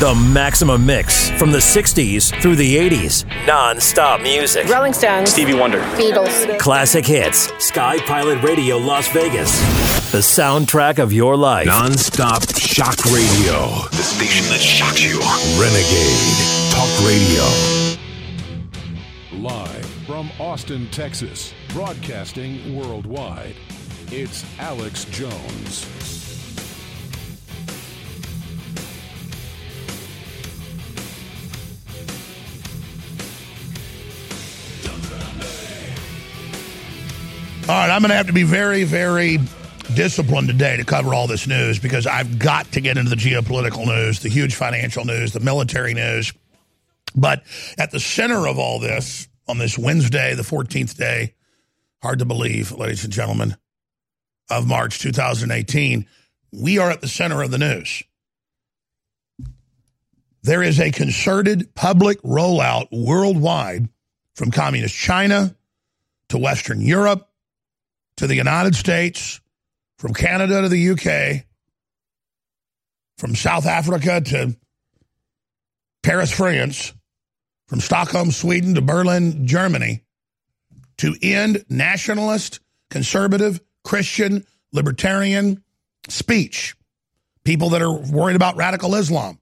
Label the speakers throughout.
Speaker 1: The Maximum Mix from the 60s through the 80s. Non stop music.
Speaker 2: Rolling Stones,
Speaker 3: Stevie Wonder.
Speaker 2: Beatles.
Speaker 1: Classic hits. Sky Pilot Radio Las Vegas. The soundtrack of your life.
Speaker 4: Non-stop shock radio.
Speaker 5: The station that shocks you.
Speaker 4: Renegade Talk Radio.
Speaker 6: Live from Austin, Texas, broadcasting worldwide. It's Alex Jones.
Speaker 7: All right, I'm going to have to be very, very disciplined today to cover all this news because I've got to get into the geopolitical news, the huge financial news, the military news. But at the center of all this, on this Wednesday, the 14th day, hard to believe, ladies and gentlemen, of March 2018, we are at the center of the news. There is a concerted public rollout worldwide from communist China to Western Europe to the United States, from Canada to the UK, from South Africa to Paris, France, from Stockholm, Sweden to Berlin, Germany, to end nationalist, conservative, Christian, libertarian speech. People that are worried about radical Islam.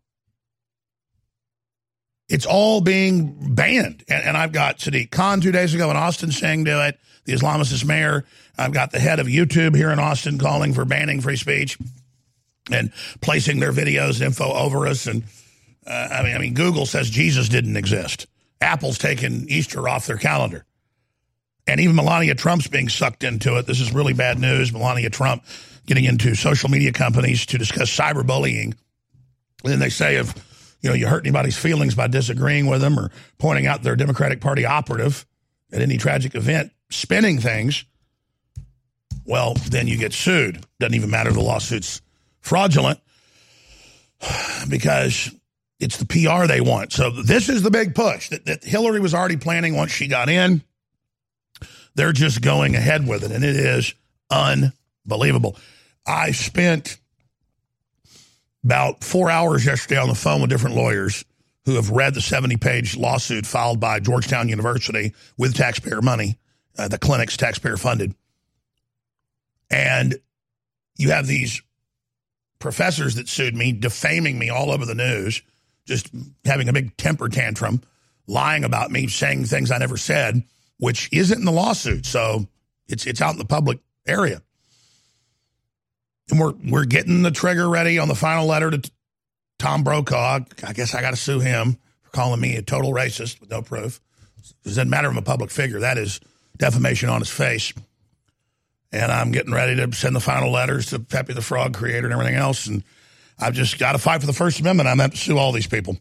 Speaker 7: It's all being banned. And, and I've got Sadiq Khan two days ago in Austin saying do it, the Islamicist mayor. I've got the head of YouTube here in Austin calling for banning free speech and placing their videos and info over us. And uh, I mean, I mean, Google says Jesus didn't exist. Apple's taken Easter off their calendar. And even Melania Trump's being sucked into it. This is really bad news. Melania Trump getting into social media companies to discuss cyberbullying. And then they say if you know you hurt anybody's feelings by disagreeing with them or pointing out their Democratic Party operative at any tragic event, spinning things, well, then you get sued. Doesn't even matter the lawsuit's fraudulent because it's the PR they want. So this is the big push that, that Hillary was already planning once she got in. They're just going ahead with it, and it is unbelievable. I spent about four hours yesterday on the phone with different lawyers who have read the 70 page lawsuit filed by Georgetown University with taxpayer money, uh, the clinic's taxpayer funded. And you have these professors that sued me, defaming me all over the news, just having a big temper tantrum, lying about me, saying things I never said, which isn't in the lawsuit. So it's it's out in the public area. And we're we're getting the trigger ready on the final letter to Tom Brokaw. I guess I got to sue him for calling me a total racist with no proof. It doesn't matter I'm a public figure. That is defamation on his face. And I'm getting ready to send the final letters to Pepe the Frog creator and everything else. And I've just got to fight for the First Amendment. I'm going to sue all these people.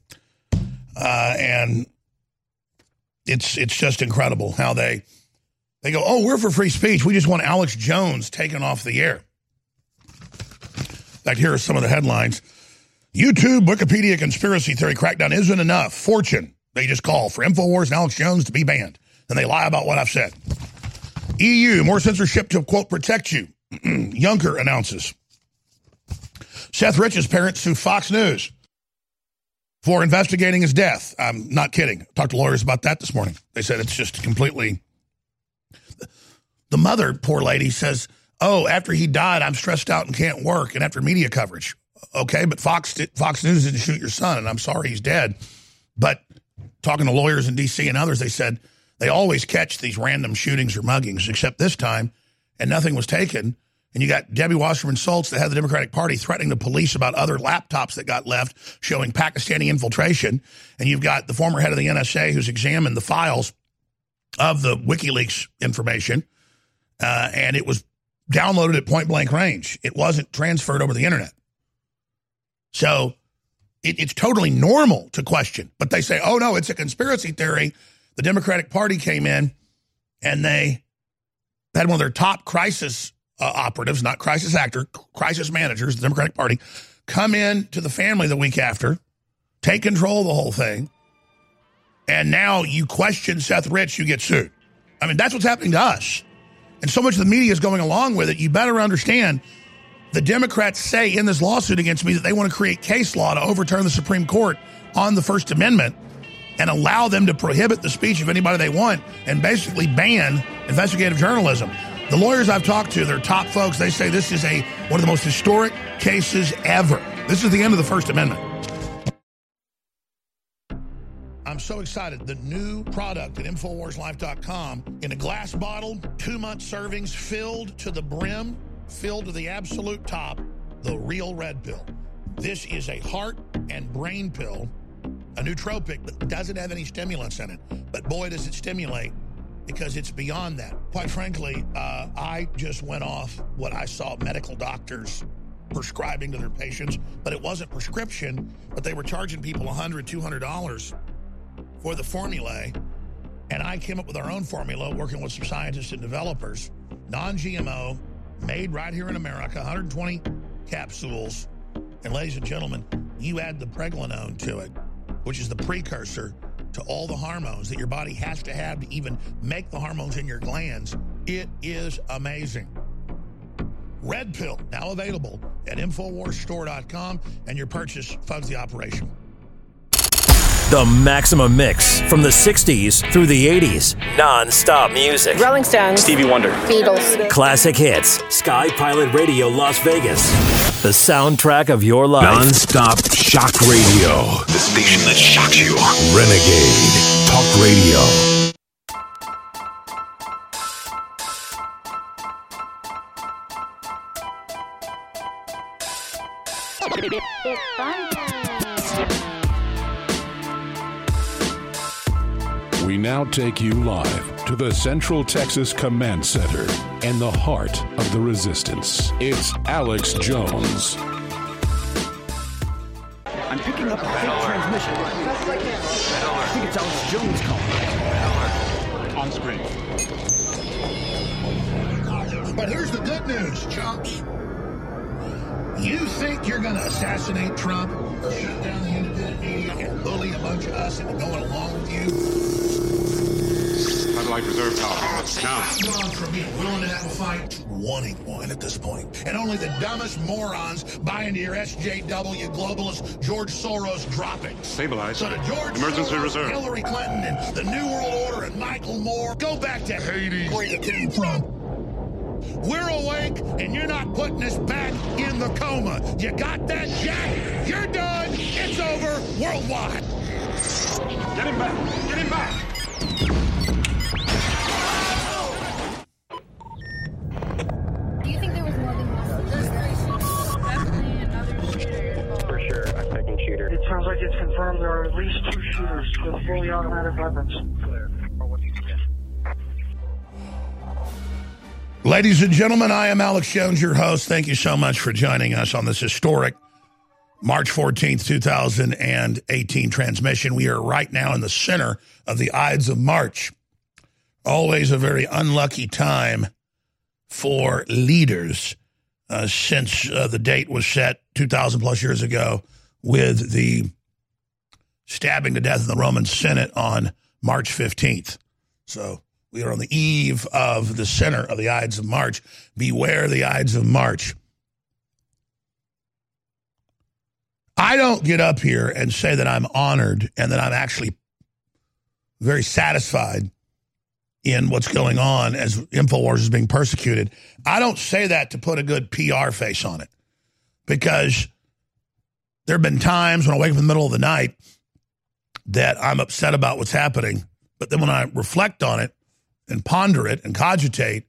Speaker 7: Uh, and it's it's just incredible how they they go, oh, we're for free speech. We just want Alex Jones taken off the air. In fact, here are some of the headlines. YouTube, Wikipedia conspiracy theory crackdown isn't enough. Fortune, they just call for InfoWars and Alex Jones to be banned. And they lie about what I've said. EU, more censorship to, quote, protect you. Juncker announces. Seth Rich's parents sue Fox News for investigating his death. I'm not kidding. Talked to lawyers about that this morning. They said it's just completely. The mother, poor lady, says, Oh, after he died, I'm stressed out and can't work, and after media coverage. Okay, but Fox, Fox News didn't shoot your son, and I'm sorry he's dead. But talking to lawyers in D.C. and others, they said they always catch these random shootings or muggings, except this time, and nothing was taken. And you got Debbie Wasserman Schultz, the head of the Democratic Party, threatening the police about other laptops that got left showing Pakistani infiltration. And you've got the former head of the NSA who's examined the files of the WikiLeaks information. Uh, and it was downloaded at point blank range. It wasn't transferred over the internet. So it, it's totally normal to question. But they say, oh, no, it's a conspiracy theory. The Democratic Party came in and they had one of their top crisis uh, operatives, not crisis actor, crisis managers, the Democratic Party, come in to the family the week after, take control of the whole thing, and now you question Seth Rich, you get sued. I mean, that's what's happening to us. And so much of the media is going along with it. You better understand The Democrats say in this lawsuit against me that they want to create case law to overturn the Supreme Court on the First Amendment and allow them to prohibit the speech of anybody they want and basically ban investigative journalism. The lawyers I've talked to, they're top folks. They say this is a one of the most historic cases ever. This is the end of the First Amendment. I'm so excited. The new product at InfoWarsLife.com in a glass bottle, two month servings filled to the brim, filled to the absolute top, the real red pill. This is a heart and brain pill, a nootropic that doesn't have any stimulants in it. But boy, does it stimulate because it's beyond that. Quite frankly, uh, I just went off what I saw medical doctors prescribing to their patients, but it wasn't prescription, but they were charging people $100, $200 for the formulae. And I came up with our own formula, working with some scientists and developers, non GMO, made right here in America, 120 capsules. And ladies and gentlemen, you add the pregnenolone to it, which is the precursor to all the hormones that your body has to have to even make the hormones in your glands. It is amazing. Red Pill, now available at InfoWarsStore.com, and your purchase funds the operation.
Speaker 1: The Maximum Mix from the 60s through the 80s. Non-stop music.
Speaker 2: Rolling Stones,
Speaker 5: Stevie Wonder.
Speaker 2: Beatles.
Speaker 1: Classic hits. Sky Pilot Radio Las Vegas. The soundtrack of your life.
Speaker 4: Non-stop shock radio.
Speaker 5: The station that shocks you.
Speaker 4: Renegade Talk Radio.
Speaker 2: It's fun
Speaker 6: We now take you live to the Central Texas Command Center and the heart of the resistance. It's Alex Jones.
Speaker 3: I'm picking up a fake transmission. I think it's Alex Jones calling.
Speaker 5: On screen.
Speaker 7: But here's the good news, chumps. You think you're going to assassinate Trump, shut down the independent media, and bully a bunch of us into going along with you?
Speaker 5: Satellite reserve power. Now.
Speaker 7: Gone from being willing to have a fight wanting one at this point. And only the dumbest morons buy into your SJW globalist George Soros dropping.
Speaker 5: Stabilize.
Speaker 7: So to George
Speaker 5: Emergency
Speaker 7: Soros,
Speaker 5: reserve.
Speaker 7: Hillary Clinton, and the New World Order, and Michael Moore, go back to Hades, where you came from. We're awake, and you're not putting us back in the coma. You got that, Jack? You're done. It's over worldwide.
Speaker 5: Get him back. Get him back.
Speaker 8: Do you think there was more than one? There's. Definitely another shooter.
Speaker 9: For sure, a second shooter.
Speaker 10: It sounds like it's confirmed there are at least two shooters with fully automatic weapons.
Speaker 7: Ladies and gentlemen, I am Alex Jones, your host. Thank you so much for joining us on this historic March 14th, 2018 transmission. We are right now in the center of the Ides of March. Always a very unlucky time for leaders uh, since uh, the date was set 2,000 plus years ago with the stabbing to death in the Roman Senate on March 15th. So we are on the eve of the center of the Ides of March. Beware the Ides of March. I don't get up here and say that I'm honored and that I'm actually very satisfied in what's going on as InfoWars is being persecuted. I don't say that to put a good PR face on it because there have been times when I wake up in the middle of the night that I'm upset about what's happening. But then when I reflect on it and ponder it and cogitate,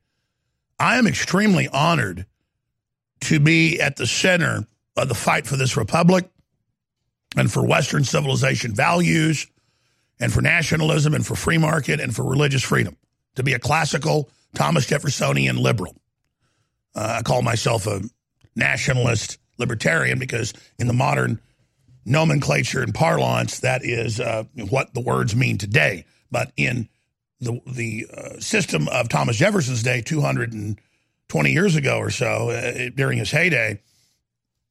Speaker 7: I am extremely honored to be at the center of the fight for this republic and for Western civilization values and for nationalism and for free market and for religious freedom. To be a classical Thomas Jeffersonian liberal. Uh, I call myself a nationalist libertarian because in the modern nomenclature and parlance, that is uh, what the words mean today. But in the the uh, system of Thomas Jefferson's day, 220 years ago or so, uh, during his heyday,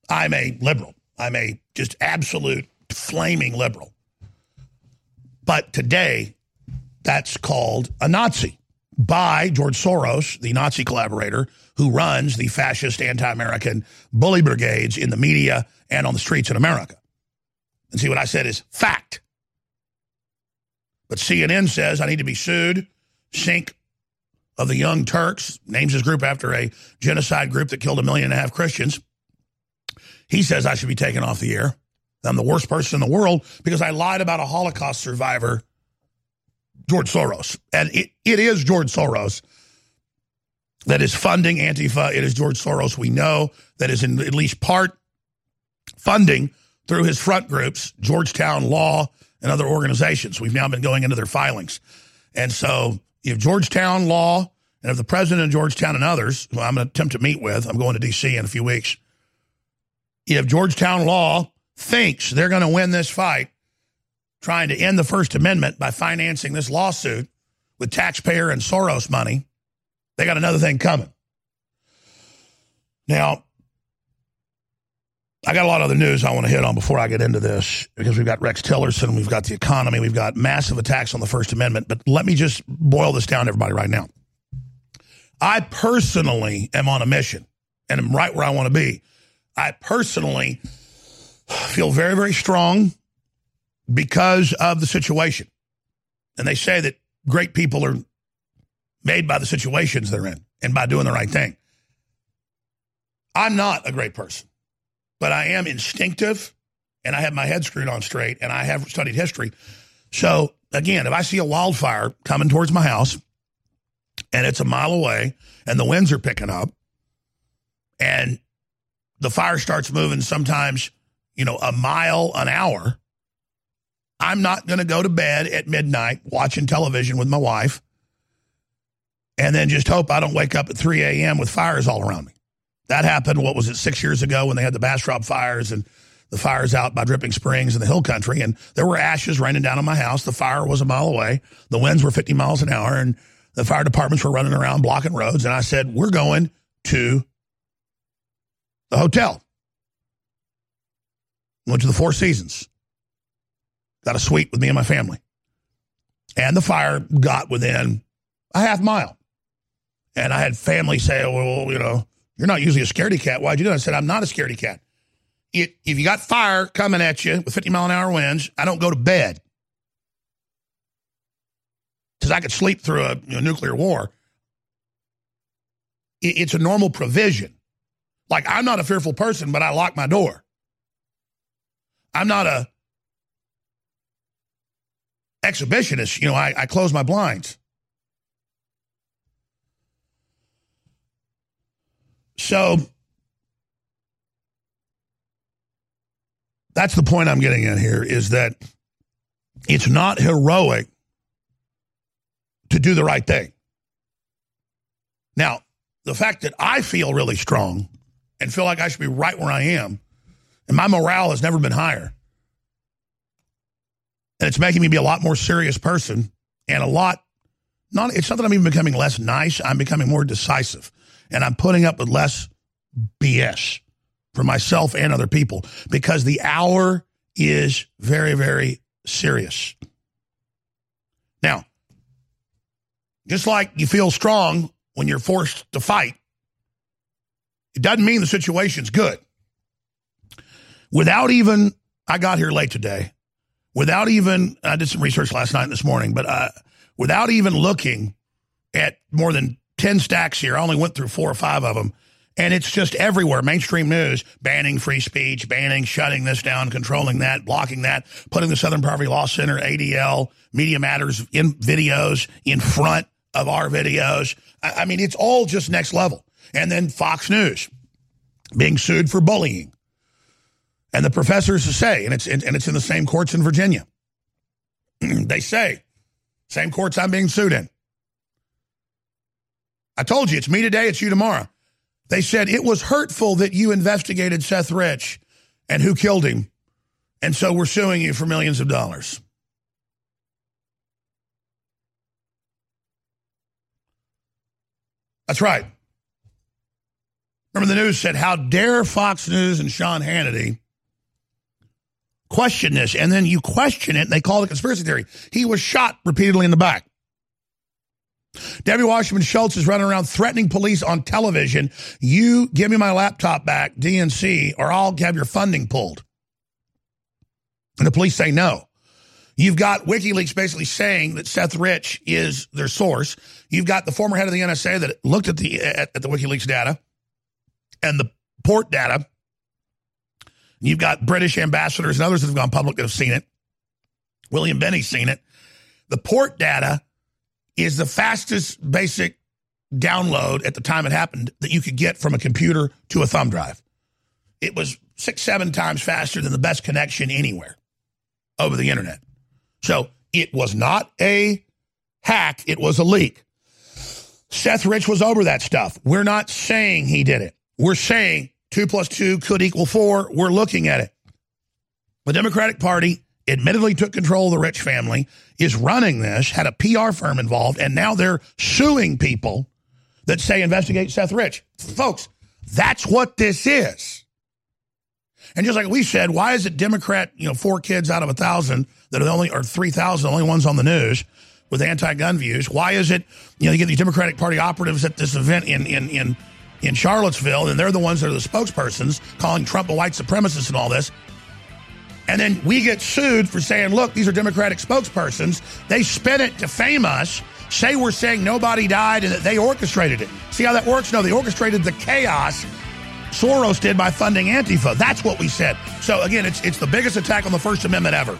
Speaker 7: I'm a liberal. I'm a just absolute flaming liberal. But today, that's called a Nazi by George Soros, the Nazi collaborator, who runs the fascist anti American bully brigades in the media and on the streets in America. And see, what I said is fact. But CNN says I need to be sued. Cenk of the Young Turks names his group after a genocide group that killed a million and a half Christians. He says I should be taken off the air. I'm the worst person in the world because I lied about a Holocaust survivor, George Soros. And it, it is George Soros that is funding Antifa. It is George Soros, we know, that is in at least part funding through his front groups, Georgetown Law and other organizations. We've now been going into their filings. And so have Georgetown Law, and if the president of Georgetown and others, who I'm going to attempt to meet with, I'm going to D.C. in a few weeks, if Georgetown Law thinks they're going to win this fight trying to end the First Amendment by financing this lawsuit with taxpayer and Soros money, they got another thing coming. Now, I got a lot of other news I want to hit on before I get into this because we've got Rex Tillerson, we've got the economy, we've got massive attacks on the First Amendment. But let me just boil this down to everybody right now. I personally am on a mission and I'm right where I want to be. I personally feel very, very strong because of the situation. And they say that great people are made by the situations they're in and by doing the right thing. I'm not a great person, but I am instinctive and I have my head screwed on straight and I have studied history. So, again, if I see a wildfire coming towards my house and it's a mile away and the winds are picking up and the fire starts moving sometimes you know, a mile an hour, I'm not going to go to bed at midnight watching television with my wife and then just hope I don't wake up at 3 a.m. with fires all around me. That happened, what was it, six years ago when they had the Bastrop fires and the fires out by Dripping Springs in the hill country. And there were ashes raining down on my house. The fire was a mile away. The winds were 50 miles an hour and the fire departments were running around blocking roads. And I said, we're going to the hotel. Went to the Four Seasons. Got a suite with me and my family. And the fire got within a half mile. And I had family say, well, you know, you're not usually a scaredy cat. Why'd you do it? I said, I'm not a scaredy cat. It, if you got fire coming at you with 50 mile an hour winds, I don't go to bed. Because I could sleep through a you know, nuclear war. It, it's a normal provision. Like, I'm not a fearful person, but I lock my door. I'm not a exhibitionist. You know, I, I close my blinds. So that's the point I'm getting at here is that it's not heroic to do the right thing. Now, the fact that I feel really strong and feel like I should be right where I am and my morale has never been higher. And it's making me be a lot more serious person and a lot not it's not that I'm even becoming less nice, I'm becoming more decisive. And I'm putting up with less BS for myself and other people because the hour is very, very serious. Now, just like you feel strong when you're forced to fight, it doesn't mean the situation's good without even, I got here late today, without even, I did some research last night and this morning, but uh, without even looking at more than 10 stacks here, I only went through four or five of them. And it's just everywhere. Mainstream news banning free speech, banning, shutting this down, controlling that, blocking that, putting the Southern Poverty Law Center, ADL, Media Matters in videos in front of our videos. I, I mean, it's all just next level. And then Fox News being sued for bullying. And the professors say, and it's and it's in the same courts in Virginia. they say, same courts I'm being sued in. I told you, it's me today, it's you tomorrow. They said it was hurtful that you investigated Seth Rich and who killed him. And so we're suing you for millions of dollars. That's right. Remember, the news said, How dare Fox News and Sean Hannity question this, and then you question it, and they call it a conspiracy theory. He was shot repeatedly in the back. Debbie Wasserman Schultz is running around threatening police on television. You give me my laptop back, DNC, or I'll have your funding pulled. And the police say no. You've got WikiLeaks basically saying that Seth Rich is their source. You've got the former head of the NSA that looked at the at, at the WikiLeaks data and the port data. You've got British ambassadors and others that have gone public that have seen it. William Binney's seen it. The port data is the fastest basic download at the time it happened that you could get from a computer to a thumb drive. It was six, seven times faster than the best connection anywhere over the internet. So it was not a hack, it was a leak. Seth Rich was over that stuff. We're not saying he did it. We're saying two plus two could equal four. We're looking at it. The Democratic Party admittedly took control of the Rich family, is running this, had a PR firm involved, and now they're suing people that say investigate Seth Rich. Folks, that's what this is. And just like we said, why is it Democrat, you know, four kids out of a thousand that are the only, or 3,000, the only ones on the news with anti-gun views? Why is it, you know, you get these Democratic Party operatives at this event in, in, in, in Charlottesville, and they're the ones that are the spokespersons calling Trump a white supremacist and all this. And then we get sued for saying, look, these are Democratic spokespersons. They spin it, defame us, say we're saying nobody died and that they orchestrated it. See how that works? No, they orchestrated the chaos Soros did by funding Antifa. That's what we said. So again, it's it's the biggest attack on the First Amendment ever.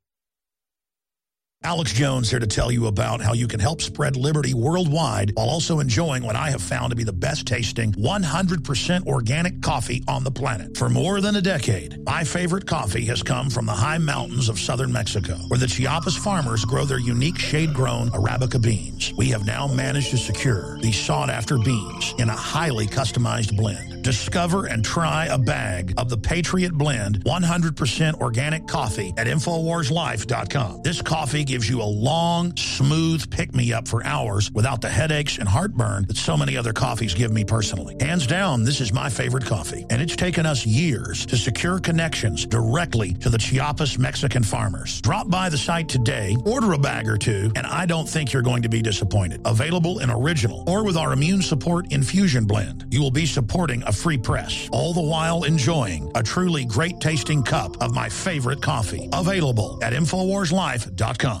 Speaker 7: Alex Jones here to tell you about how you can help spread liberty worldwide while also enjoying what I have found to be the best tasting 100% organic coffee on the planet. For more than a decade, my favorite coffee has come from the high mountains of southern Mexico, where the Chiapas farmers grow their unique shade-grown Arabica beans. We have now managed to secure these sought-after beans in a highly customized blend. Discover and try a bag of the Patriot Blend 100% organic coffee at InfoWarsLife.com. This coffee gives you a long, smooth pick-me-up for hours without the headaches and heartburn that so many other coffees give me personally. Hands down, this is my favorite coffee, and it's taken us years to secure connections directly to the Chiapas Mexican farmers. Drop by the site today, order a bag or two, and I don't think you're going to be disappointed. Available in original or with our immune support infusion blend. You will be supporting a free press, all the while enjoying a truly great tasting cup of my favorite coffee. Available at InfoWarsLife.com.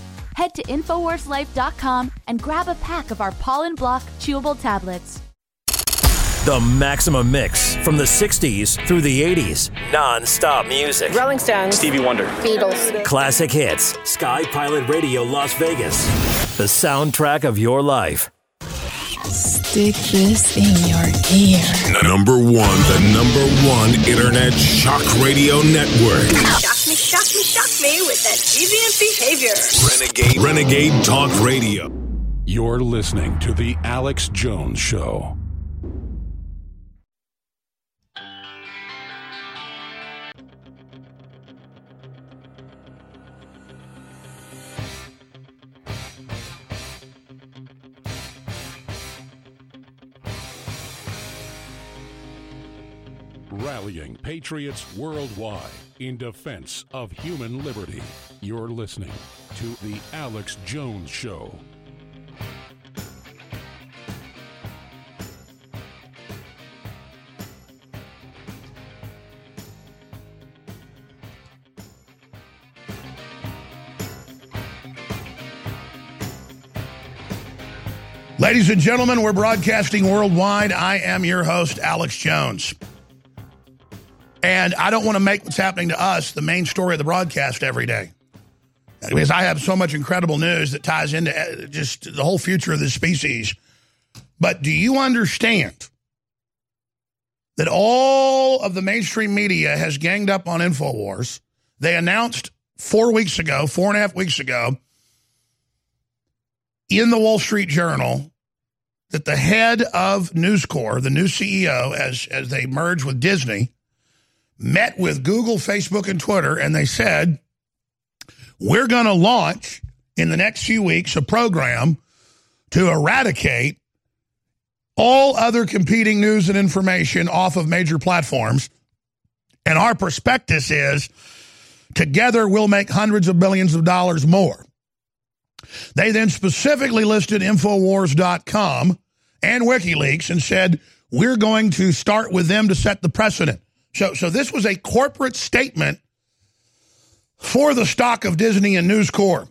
Speaker 11: Head to InfoWarsLife.com and grab a pack of our Pollen Block chewable tablets.
Speaker 1: The Maximum Mix from the 60s through the 80s. Non stop music.
Speaker 2: Rolling Stones.
Speaker 1: Stevie Wonder.
Speaker 2: Beatles.
Speaker 1: Classic hits. Sky Pilot Radio Las Vegas. The soundtrack of your life.
Speaker 12: Stick this in your ear.
Speaker 6: Number one, the number one internet shock radio network.
Speaker 13: Shock me, shock me, with that deviant behavior.
Speaker 6: Renegade, Renegade Talk Radio. You're listening to The Alex Jones Show. Rallying patriots worldwide in defense of human liberty. You're listening to The Alex Jones Show.
Speaker 7: Ladies and gentlemen, we're broadcasting worldwide. I am your host, Alex Jones. And I don't want to make what's happening to us the main story of the broadcast every day. Because I have so much incredible news that ties into uh, just the whole future of this species. But do you understand that all of the mainstream media has ganged up on InfoWars? They announced four weeks ago, four and a half weeks ago, in the Wall Street Journal that the head of News Corp, the new CEO, as, as they merge with Disney, met with Google, Facebook, and Twitter, and they said, We're going to launch in the next few weeks a program to eradicate all other competing news and information off of major platforms. And our prospectus is together we'll make hundreds of billions of dollars more. They then specifically listed Infowars.com and WikiLeaks and said, we're going to start with them to set the precedent. So, so this was a corporate statement for the stock of Disney and News Corp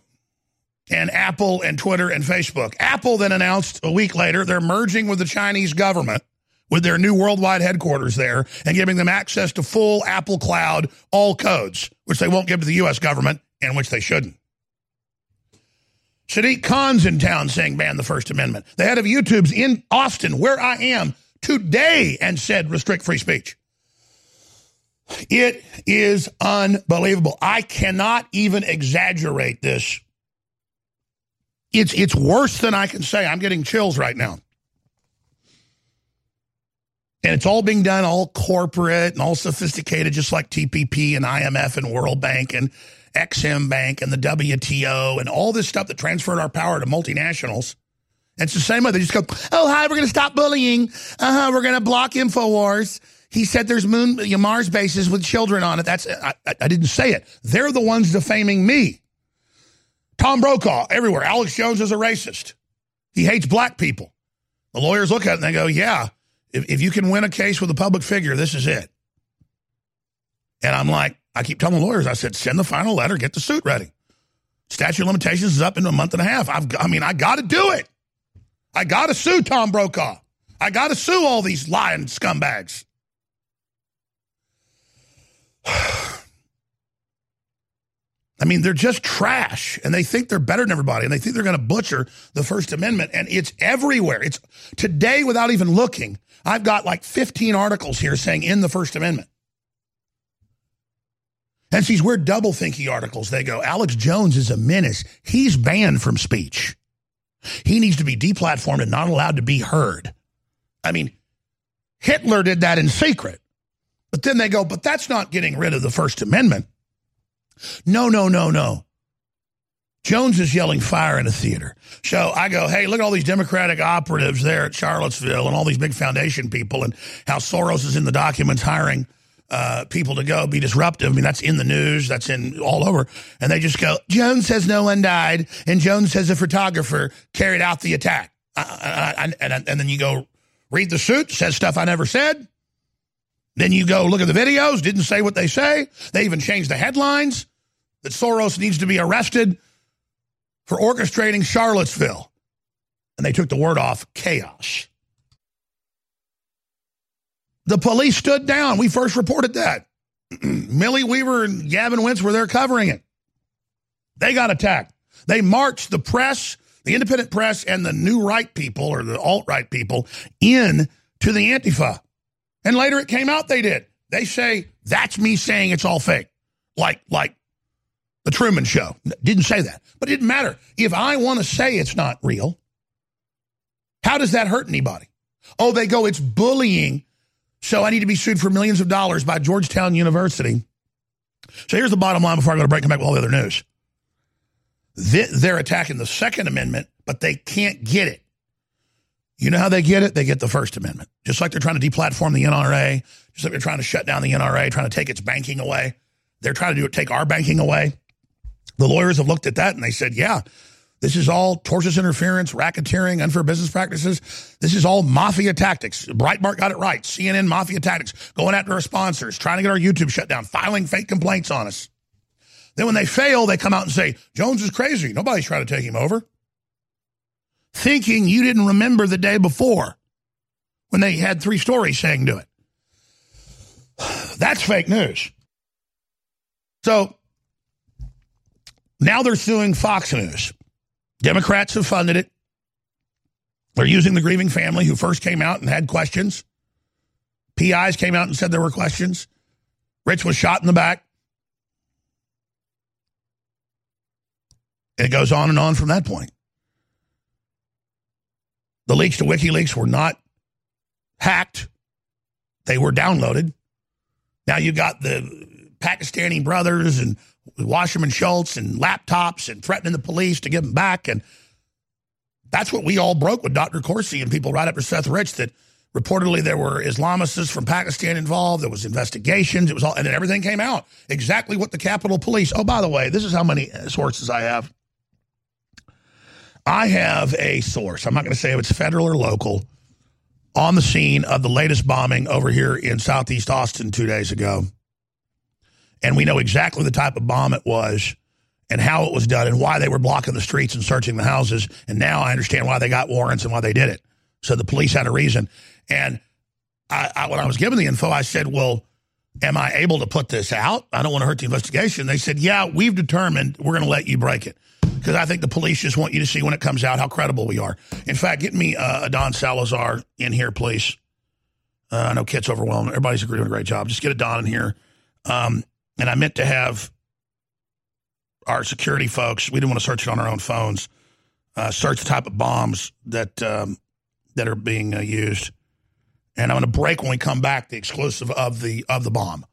Speaker 7: and Apple and Twitter and Facebook. Apple then announced a week later they're merging with the Chinese government with their new worldwide headquarters there and giving them access to full Apple Cloud, all codes, which they won't give to the U.S. government and which they shouldn't. Sadiq Khan's in town saying ban the First Amendment. The head of YouTube's in Austin, where I am today, and said restrict free speech. It is unbelievable. I cannot even exaggerate this. It's it's worse than I can say. I'm getting chills right now. And it's all being done all corporate and all sophisticated, just like TPP and IMF and World Bank and Ex-Im Bank and the WTO and all this stuff that transferred our power to multinationals. And it's the same way. They just go, oh, hi, we're going to stop bullying. Uh-huh, we're going to block InfoWars. He said there's moon, you know, Mars bases with children on it. That's I, I didn't say it. They're the ones defaming me. Tom Brokaw, everywhere. Alex Jones is a racist. He hates black people. The lawyers look at it and they go, yeah, if, if you can win a case with a public figure, this is it. And I'm like, I keep telling the lawyers, I said, send the final letter, get the suit ready. Statute of limitations is up in a month and a half. I've, I mean, I got to do it. I got to sue Tom Brokaw. I got to sue all these lying scumbags. I mean, they're just trash and they think they're better than everybody and they think they're going to butcher the First Amendment and it's everywhere. It's today without even looking. I've got like 15 articles here saying in the First Amendment. And these weird double thinky articles. They go, Alex Jones is a menace. He's banned from speech. He needs to be deplatformed and not allowed to be heard. I mean, Hitler did that in secret. But then they go, but that's not getting rid of the First Amendment. No, no, no, no. Jones is yelling fire in a theater. So I go, hey, look at all these Democratic operatives there at Charlottesville and all these big foundation people and how Soros is in the documents hiring uh, people to go be disruptive. I mean, that's in the news, that's in all over. And they just go, Jones says no one died, and Jones says a photographer carried out the attack. Uh, and, and, and then you go read the suit, says stuff I never said. Then you go look at the videos, didn't say what they say. They even changed the headlines that Soros needs to be arrested for orchestrating Charlottesville. And they took the word off chaos. The police stood down. We first reported that. Millie Weaver and Gavin Wentz were there covering it. They got attacked. They marched the press, the independent press, and the new right people or the alt right people in to the Antifa. And later it came out they did. They say that's me saying it's all fake. Like like the Truman Show. Didn't say that. But it didn't matter. If I want to say it's not real, how does that hurt anybody? Oh, they go, it's bullying. So I need to be sued for millions of dollars by Georgetown University. So here's the bottom line before I go to break and come back with all the other news. They're attacking the Second Amendment, but they can't get it. You know how they get it? They get the First Amendment. Just like they're trying to deplatform the NRA, just like they're trying to shut down the NRA, trying to take its banking away. They're trying to do it, take our banking away. The lawyers have looked at that and they said, yeah, this is all tortious interference, racketeering, unfair business practices. This is all mafia tactics. Breitbart got it right. CNN mafia tactics, going after our sponsors, trying to get our YouTube shut down, filing fake complaints on us. Then when they fail, they come out and say, Jones is crazy. Nobody's trying to take him over. Thinking you didn't remember the day before when they had three stories saying do it. That's fake news. So now they're suing Fox News. Democrats have funded it. They're using the grieving family who first came out and had questions. PIs came out and said there were questions. Rich was shot in the back. It goes on and on from that point. The leaks to WikiLeaks were not hacked, they were downloaded. Now you got the Pakistani brothers and Wasserman Schultz and laptops and threatening the police to give them back. And that's what we all broke with Dr. Corsi and people right after Seth Rich that reportedly there were Islamists from Pakistan involved. There was investigations. It was all, and then everything came out exactly what the Capitol Police. Oh, by the way, this is how many sources I have. I have a source. I'm not going to say if it's federal or local on the scene of the latest bombing over here in Southeast Austin two days ago and we know exactly the type of bomb it was and how it was done and why they were blocking the streets and searching the houses. And now I understand why they got warrants and why they did it. So the police had a reason. And I, I, when I was given the info, I said, well, am I able to put this out? I don't want to hurt the investigation. They said, yeah, we've determined we're going to let you break it. Because I think the police just want you to see when it comes out how credible we are. In fact, get me uh, Don Salazar in here, please. Uh, I know Kit's overwhelmed. Everybody's doing a great job. Just get a Don in here. Um, and I meant to have our security folks, we didn't want to search it on our own phones, uh, search the type of bombs that um, that are being uh, used. And I'm going to break when we come back the exclusive of the of the bomb.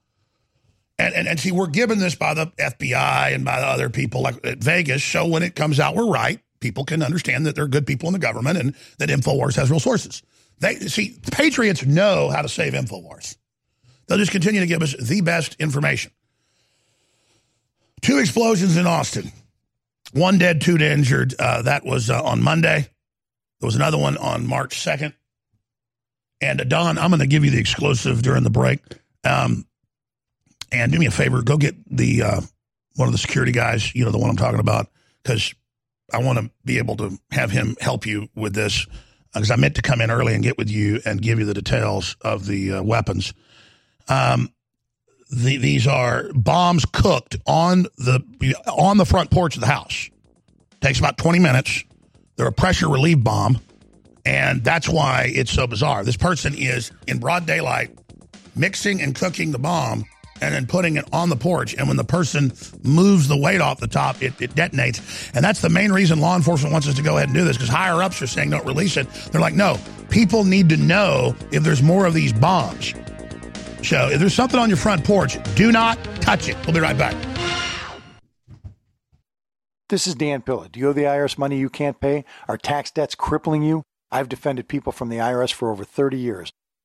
Speaker 7: And, and, and see, we're given this by the FBI and by the other people like at Vegas. So when it comes out, we're right. People can understand that there are good people in the government and that InfoWars has real sources. They see, Patriots know how to save InfoWars. They'll just continue to give us the best information. Two explosions in Austin. One dead, two injured. Uh, that was uh, on Monday. There was another one on March 2nd. And uh, Don, I'm going to give you the exclusive during the break. Um, and do me a favor, go get the uh, one of the security guys, you know, the one I'm talking about, because I want to be able to have him help you with this. Because I meant to come in early and get with you and give you the details of the uh, weapons. Um, the, these are bombs cooked on the on the front porch of the house. Takes about 20 minutes. They're a pressure relief bomb, and that's why it's so bizarre. This person is in broad daylight mixing and cooking the bomb and then putting it on the porch. And when the person moves the weight off the top, it, it, detonates. And that's the main reason law enforcement wants us to go ahead and do this because higher ups are saying don't release it. They're like, no, people need to know if there's more of these bombs. So if there's something on your front porch, do not touch it. We'll be right back.
Speaker 14: This is Dan Pilla. Do you owe the IRS money you can't pay? Are tax debts crippling you? I've defended people from the IRS for over 30 years.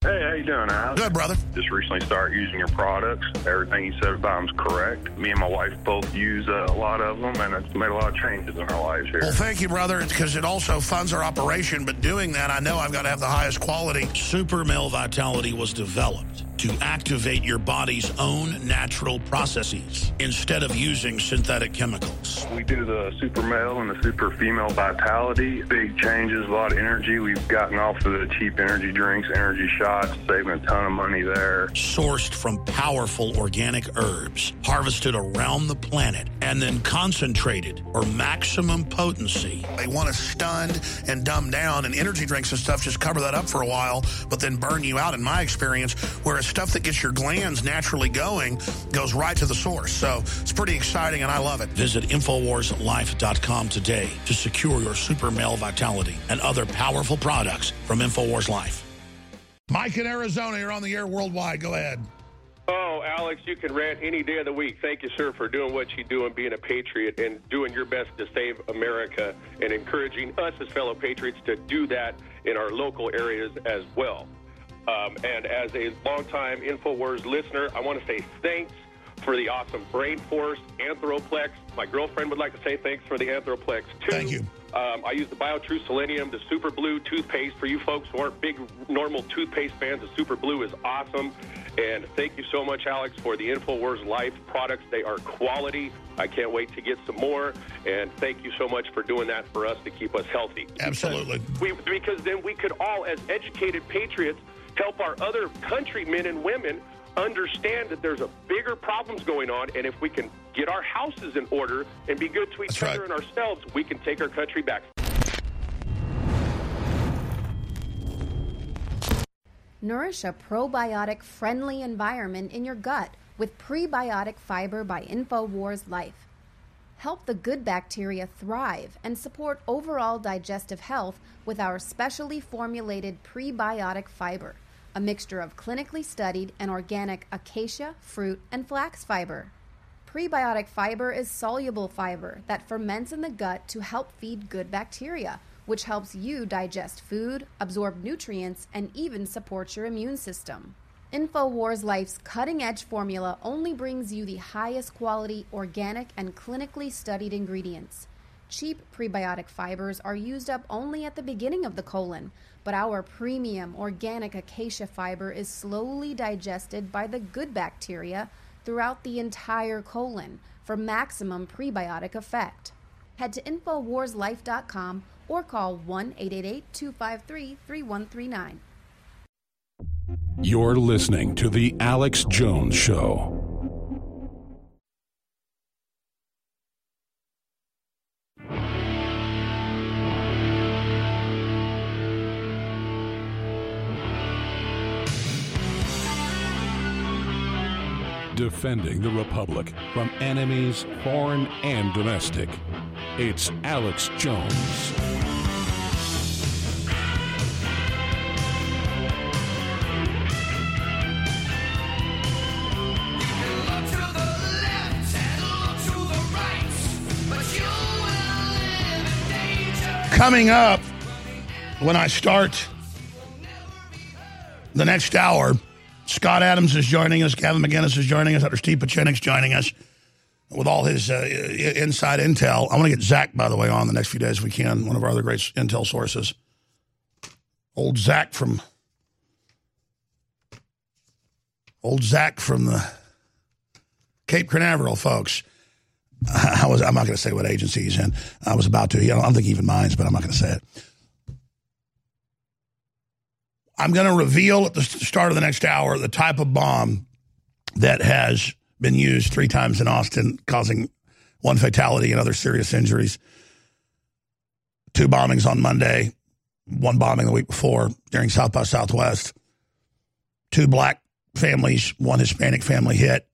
Speaker 5: Hey, you doing, Al?
Speaker 7: Good, brother.
Speaker 5: Just recently started using your products. Everything you said about them's correct. Me and my wife both use uh, a lot of them, and it's made a lot of changes in our lives here.
Speaker 7: Well, thank you, brother, because it also funds our operation. But doing that, I know I've got to have the highest quality. Super Male Vitality was developed to activate your body's own natural processes instead of using synthetic chemicals.
Speaker 5: We do the super male and the super female vitality. Big changes, a lot of energy. We've gotten off of the cheap energy drinks, energy shots, saving a ton of money there.
Speaker 7: Sourced from powerful organic herbs, harvested around the planet, and then concentrated for maximum potency. They want us stunned and dumbed down, and energy drinks and stuff just cover that up for a while, but then burn you out, in my experience, whereas stuff that gets your glands naturally going goes right to the source. So it's pretty exciting, and I love it. Visit InfoWarsLife.com today to secure your super male vitality and other powerful products from InfoWars Life. Mike in Arizona, you're on the air worldwide. Go ahead.
Speaker 15: Oh, Alex, you can rant any day of the week. Thank you, sir, for doing what you do and being a patriot and doing your best to save America and encouraging us as fellow patriots to do that in our local areas as well. Um, and as a longtime InfoWars listener, I want to say thanks for the awesome Brain Force, Anthroplex. My girlfriend would like to say thanks for the Anthroplex, too.
Speaker 7: Thank you.
Speaker 15: Um, I use the BioTrue Selenium, the Super Blue toothpaste. For you folks who aren't big normal toothpaste fans, the Super Blue is awesome. And thank you so much, Alex, for the InfoWars Life products. They are quality. I can't wait to get some more. And thank you so much for doing that for us to keep us healthy.
Speaker 7: Absolutely.
Speaker 15: We, because then we could all, as educated patriots, help our other countrymen and women understand that there's a bigger problems going on, and if we can get our houses in order and be good to each other and ourselves, we can take our country back.
Speaker 16: Nourish a probiotic friendly environment in your gut with prebiotic fiber by InfoWars Life. Help the good bacteria thrive and support overall digestive health with our specially formulated prebiotic fiber, a mixture of clinically studied and organic acacia, fruit, and flax fiber. Prebiotic fiber is soluble fiber that ferments in the gut to help feed good bacteria, which helps you digest food, absorb nutrients, and even support your immune system. InfoWars Life's cutting edge formula only brings you the highest quality, organic, and clinically studied ingredients. Cheap prebiotic fibers are used up only at the beginning of the colon, but our premium organic acacia fiber is slowly digested by the good bacteria throughout the entire colon for maximum prebiotic effect. Head to InfoWarsLife.com or call 1 888 253 3139.
Speaker 6: You're listening to The Alex Jones Show. Defending the Republic from enemies, foreign and domestic. It's Alex Jones.
Speaker 7: Coming up, when I start the next hour, Scott Adams is joining us. Gavin McInnes is joining us. Dr. Steve Pieczenik's joining us. with all his uh, inside intel. I want to get Zach, by the way, on the next few days if we can, one of our other great intel sources. Old Zach from old Zach from the Cape Canaveral, folks. I was. I'm not going to say what agency he's in. I was about to. I don't think he even minds, but I'm not going to say it. I'm going to reveal at the start of the next hour the type of bomb that has been used three times in Austin, causing one fatality and other serious injuries. Two bombings on Monday, one bombing the week before during South by Southwest. Two black families, one Hispanic family hit.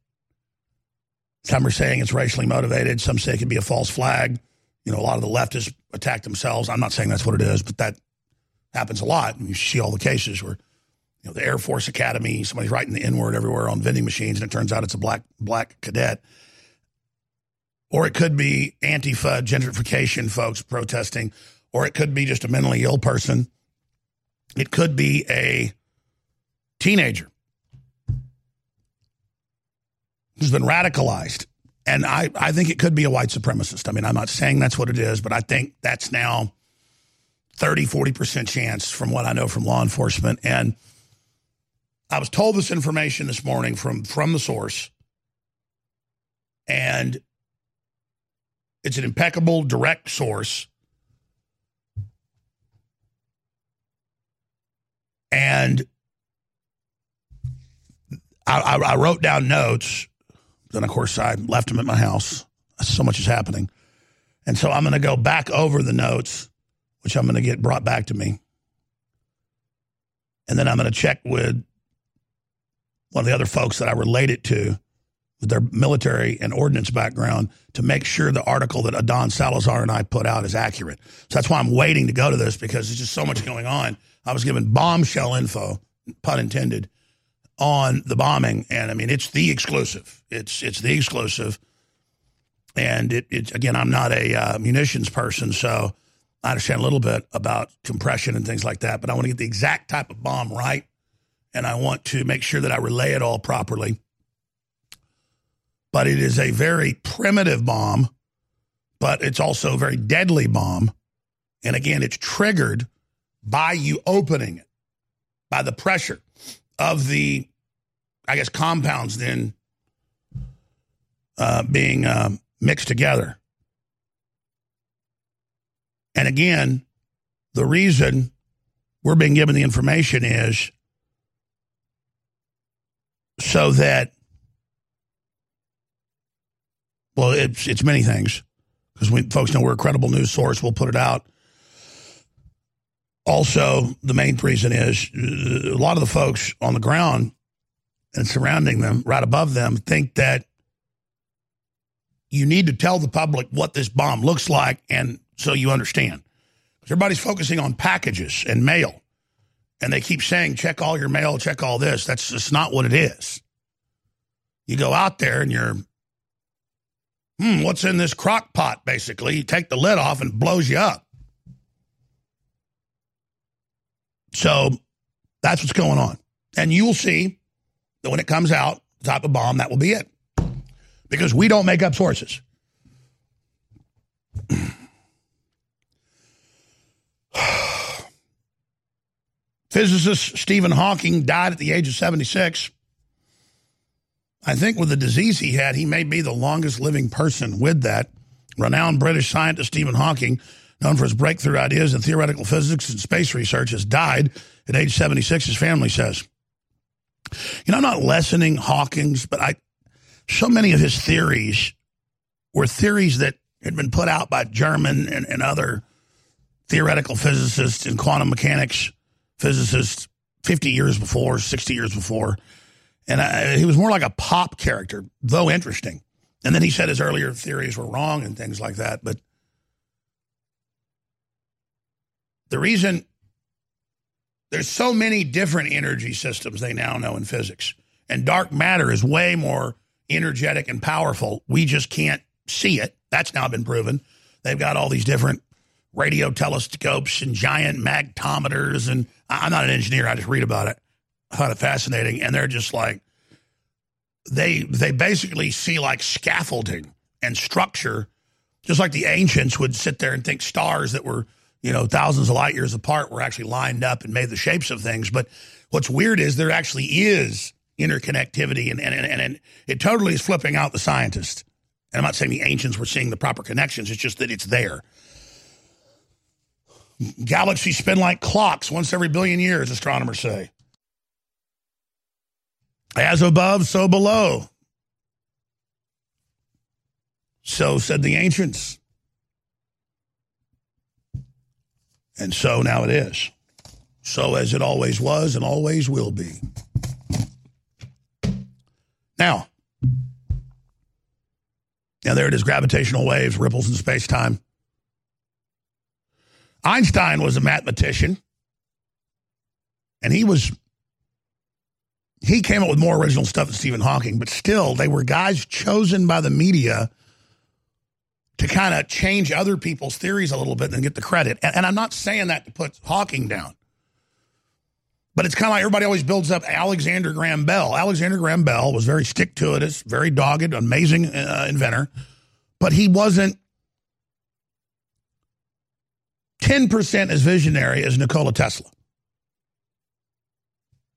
Speaker 7: Some are saying it's racially motivated. Some say it could be a false flag. You know, a lot of the leftists attack themselves. I'm not saying that's what it is, but that happens a lot. You see all the cases where, you know, the Air Force Academy, somebody's writing the N word everywhere on vending machines, and it turns out it's a black black cadet. Or it could be Antifa gentrification folks protesting, or it could be just a mentally ill person. It could be a teenager who's been radicalized. And I, I think it could be a white supremacist. I mean, I'm not saying that's what it is, but I think that's now 30, 40% chance from what I know from law enforcement. And I was told this information this morning from, from the source. And it's an impeccable, direct source. And I, I, I wrote down notes then, of course, I left them at my house. So much is happening. And so I'm going to go back over the notes, which I'm going to get brought back to me. And then I'm going to check with one of the other folks that I related to with their military and ordnance background to make sure the article that Adan Salazar and I put out is accurate. So that's why I'm waiting to go to this because there's just so much going on. I was given bombshell info, pun intended, on the bombing, and I mean it's the exclusive. It's it's the exclusive, and it, it again I'm not a uh, munitions person, so I understand a little bit about compression and things like that. But I want to get the exact type of bomb right, and I want to make sure that I relay it all properly. But it is a very primitive bomb, but it's also a very deadly bomb, and again it's triggered by you opening it, by the pressure of the, I guess, compounds then uh, being uh, mixed together. And again, the reason we're being given the information is so that, well, it's it's many things because we folks know we're a credible news source. We'll put it out also, the main reason is uh, a lot of the folks on the ground and surrounding them, right above them, think that you need to tell the public what this bomb looks like and so you understand. Everybody's focusing on packages and mail. And they keep saying, check all your mail, check all this. That's just not what it is. You go out there and you're, hmm, what's in this crock pot, basically? You take the lid off and blows you up. So that's what's going on. And you will see that when it comes out, the type of bomb, that will be it. Because we don't make up sources. Physicist Stephen Hawking died at the age of 76. I think with the disease he had, he may be the longest living person with that. Renowned British scientist Stephen Hawking known for his breakthrough ideas in theoretical physics and space research, has died at age 76, his family says. You know, I'm not lessening Hawking's, but I, so many of his theories were theories that had been put out by German and, and other theoretical physicists in quantum mechanics physicists 50 years before, 60 years before. And I, he was more like a pop character, though interesting. And then he said his earlier theories were wrong and things like that. But The reason there's so many different energy systems they now know in physics, and dark matter is way more energetic and powerful. We just can't see it. That's now been proven. They've got all these different radio telescopes and giant magnetometers. And I'm not an engineer, I just read about it. I found it fascinating. And they're just like, they they basically see like scaffolding and structure, just like the ancients would sit there and think stars that were, you know, thousands of light years apart were actually lined up and made the shapes of things. But what's weird is there actually is interconnectivity, and, and, and, and it totally is flipping out the scientists. And I'm not saying the ancients were seeing the proper connections, it's just that it's there. Galaxies spin like clocks once every billion years, astronomers say. As above, so below. So said the ancients. And so now it is. So as it always was and always will be. Now, now there it is gravitational waves, ripples in space time. Einstein was a mathematician, and he was he came up with more original stuff than Stephen Hawking, but still, they were guys chosen by the media to kind of change other people's theories a little bit and get the credit. And, and I'm not saying that to put Hawking down, but it's kind of like everybody always builds up Alexander Graham Bell. Alexander Graham Bell was very stick to it, very dogged, amazing uh, inventor, but he wasn't 10% as visionary as Nikola Tesla.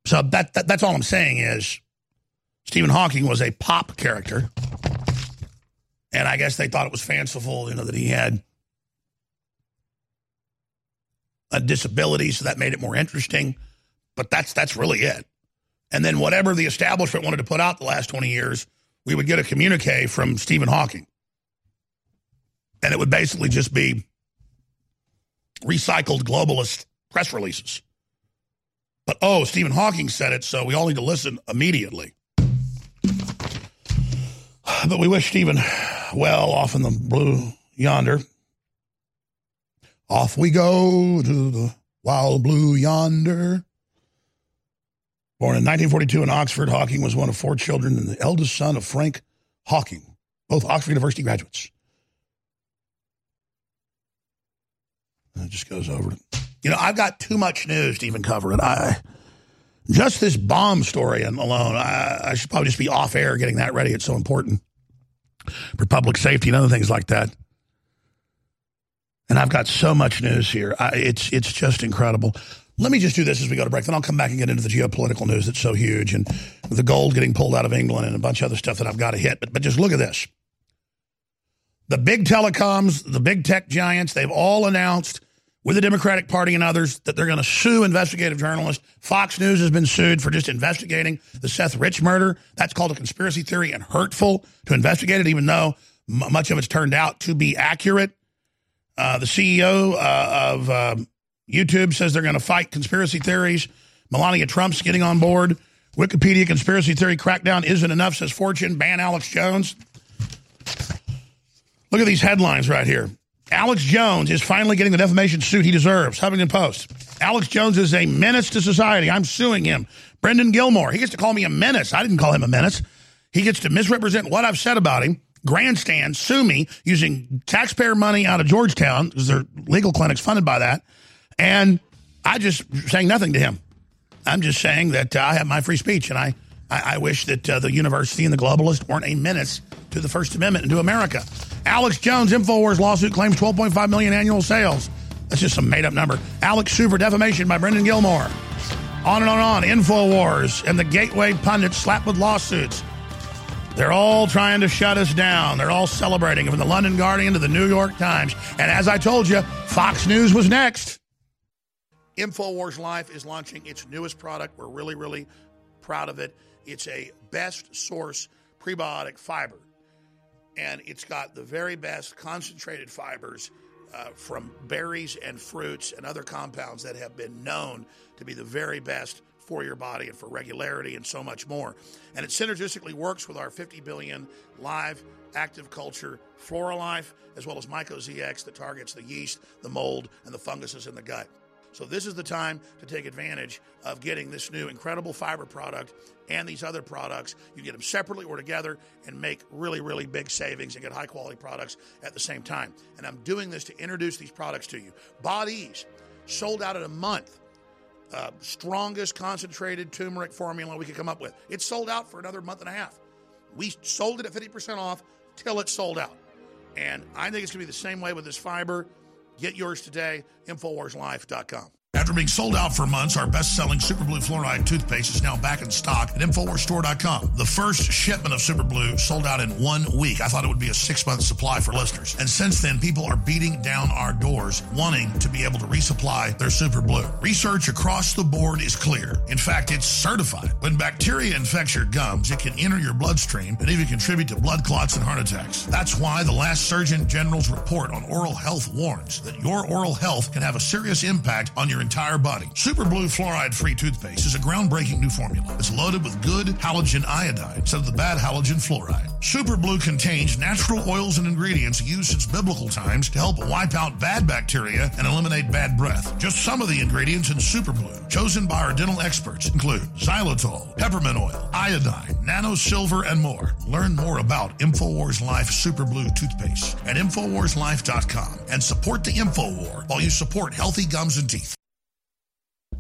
Speaker 7: So that, that that's all I'm saying is Stephen Hawking was a pop character. And I guess they thought it was fanciful, you know, that he had a disability, so that made it more interesting. But that's that's really it. And then whatever the establishment wanted to put out the last 20 years, we would get a communique from Stephen Hawking. And it would basically just be recycled globalist press releases. But oh, Stephen Hawking said it, so we all need to listen immediately. But we wish Stephen well off in the blue yonder. Off we go to the wild blue yonder. Born in 1942 in Oxford, Hawking was one of four children and the eldest son of Frank Hawking, both Oxford University graduates. It just goes over. You know, I've got too much news to even cover it. I just this bomb story alone. I, I should probably just be off air getting that ready. It's so important for public safety and other things like that. And I've got so much news here. I, it's it's just incredible. Let me just do this as we go to break. Then I'll come back and get into the geopolitical news that's so huge and the gold getting pulled out of England and a bunch of other stuff that I've got to hit. But but just look at this. The big telecoms, the big tech giants, they've all announced with the Democratic Party and others that they're going to sue investigative journalists. Fox News has been sued for just investigating the Seth Rich murder. That's called a conspiracy theory and hurtful to investigate it, even though much of it's turned out to be accurate. Uh, the CEO uh, of uh, YouTube says they're going to fight conspiracy theories. Melania Trump's getting on board. Wikipedia conspiracy theory crackdown isn't enough, says Fortune. Ban Alex Jones. Look at these headlines right here. Alex Jones is finally getting the defamation suit he deserves. Huffington Post. Alex Jones is a menace to society. I'm suing him. Brendan Gilmore. He gets to call me a menace. I didn't call him a menace. He gets to misrepresent what I've said about him. Grandstand, sue me using taxpayer money out of Georgetown because their legal clinic's funded by that. And I just saying nothing to him. I'm just saying that uh, I have my free speech, and I, I, I wish that uh, the university and the globalists weren't a menace to the First Amendment and to America. Alex Jones, InfoWars lawsuit claims 12.5 million annual sales. That's just some made up number. Alex Sue for defamation by Brendan Gilmore. On and on and on. InfoWars and the Gateway pundits slapped with lawsuits. They're all trying to shut us down. They're all celebrating from the London Guardian to the New York Times. And as I told you, Fox News was next. InfoWars Life is launching its newest product. We're really, really proud of it. It's a best source prebiotic fiber and it's got the very best concentrated fibers uh, from berries and fruits and other compounds that have been known to be the very best for your body and for regularity and so much more. And it synergistically works with our 50 billion live active culture Floralife, as well as MycoZX that targets the yeast, the mold, and the funguses in the gut. So this is the time to take advantage of getting this new incredible fiber product and these other products. You get them separately or together and make really, really big savings and get high quality products at the same time. And I'm doing this to introduce these products to you. Bodease sold out in a month. Uh, strongest concentrated turmeric formula we could come up with. It's sold out for another month and a half. We sold it at 50% off till it's sold out. And I think it's going to be the same way with this fiber. Get yours today, InfoWarsLife.com. After being sold out for months, our best-selling Super Blue Fluoride toothpaste is now back in stock at InfoWarsStore.com. The first shipment of Super Blue sold out in one week. I thought it would be a six-month supply for listeners. And since then, people are beating down our doors wanting to be able to resupply their Super Blue. Research across the board is clear. In fact, it's certified. When bacteria infects your gums, it can enter your bloodstream and even contribute to blood clots and heart attacks. That's why the last Surgeon General's report on oral health warns that your oral health can have a serious impact on your entire body. Super Blue Fluoride Free Toothpaste is a groundbreaking new formula. It's loaded with good halogen iodine instead of the bad halogen fluoride. Super Blue contains natural oils and ingredients used since biblical times to help wipe out bad bacteria and eliminate bad breath. Just some of the ingredients in Super Blue, chosen by our dental experts, include xylitol, peppermint oil, iodine, nano silver, and more. Learn more about InfoWars Life Super Blue toothpaste at InfoWarsLife.com and support the InfoWar while you support healthy gums and teeth.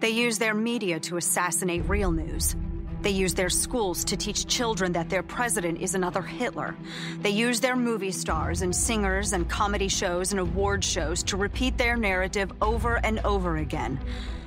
Speaker 17: They use their media to assassinate real news. They use their schools to teach children that their president is another Hitler. They use their movie stars and singers and comedy shows and award shows to repeat their narrative over and over again.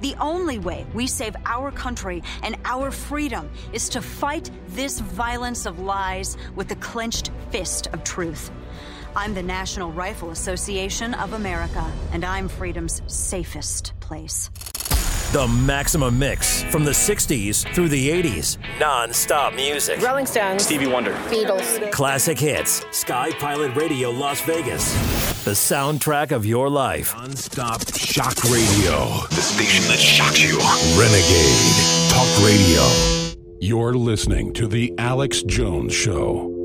Speaker 17: the only way we save our country and our freedom is to fight this violence of lies with the clenched fist of truth. I'm the National Rifle Association of America, and I'm freedom's safest place.
Speaker 1: The Maximum Mix from the 60s through the 80s. Non stop music.
Speaker 2: Rolling Stones.
Speaker 1: Stevie Wonder.
Speaker 2: Beatles.
Speaker 1: Classic hits. Sky Pilot Radio Las Vegas. The soundtrack of your life.
Speaker 4: Non stop shock radio. The station that shocks you. Renegade Talk Radio. You're listening to The Alex Jones Show.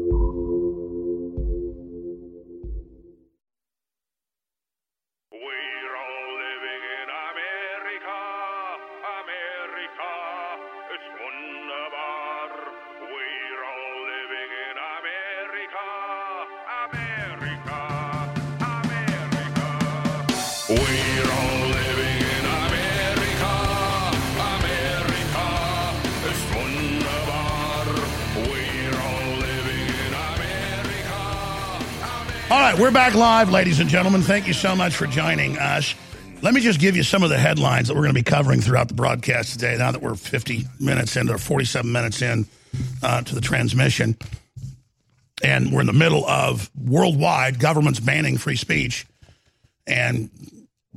Speaker 7: We're back live, ladies and gentlemen. Thank you so much for joining us. Let me just give you some of the headlines that we're going to be covering throughout the broadcast today. Now that we're 50 minutes in or 47 minutes in uh, to the transmission, and we're in the middle of worldwide governments banning free speech and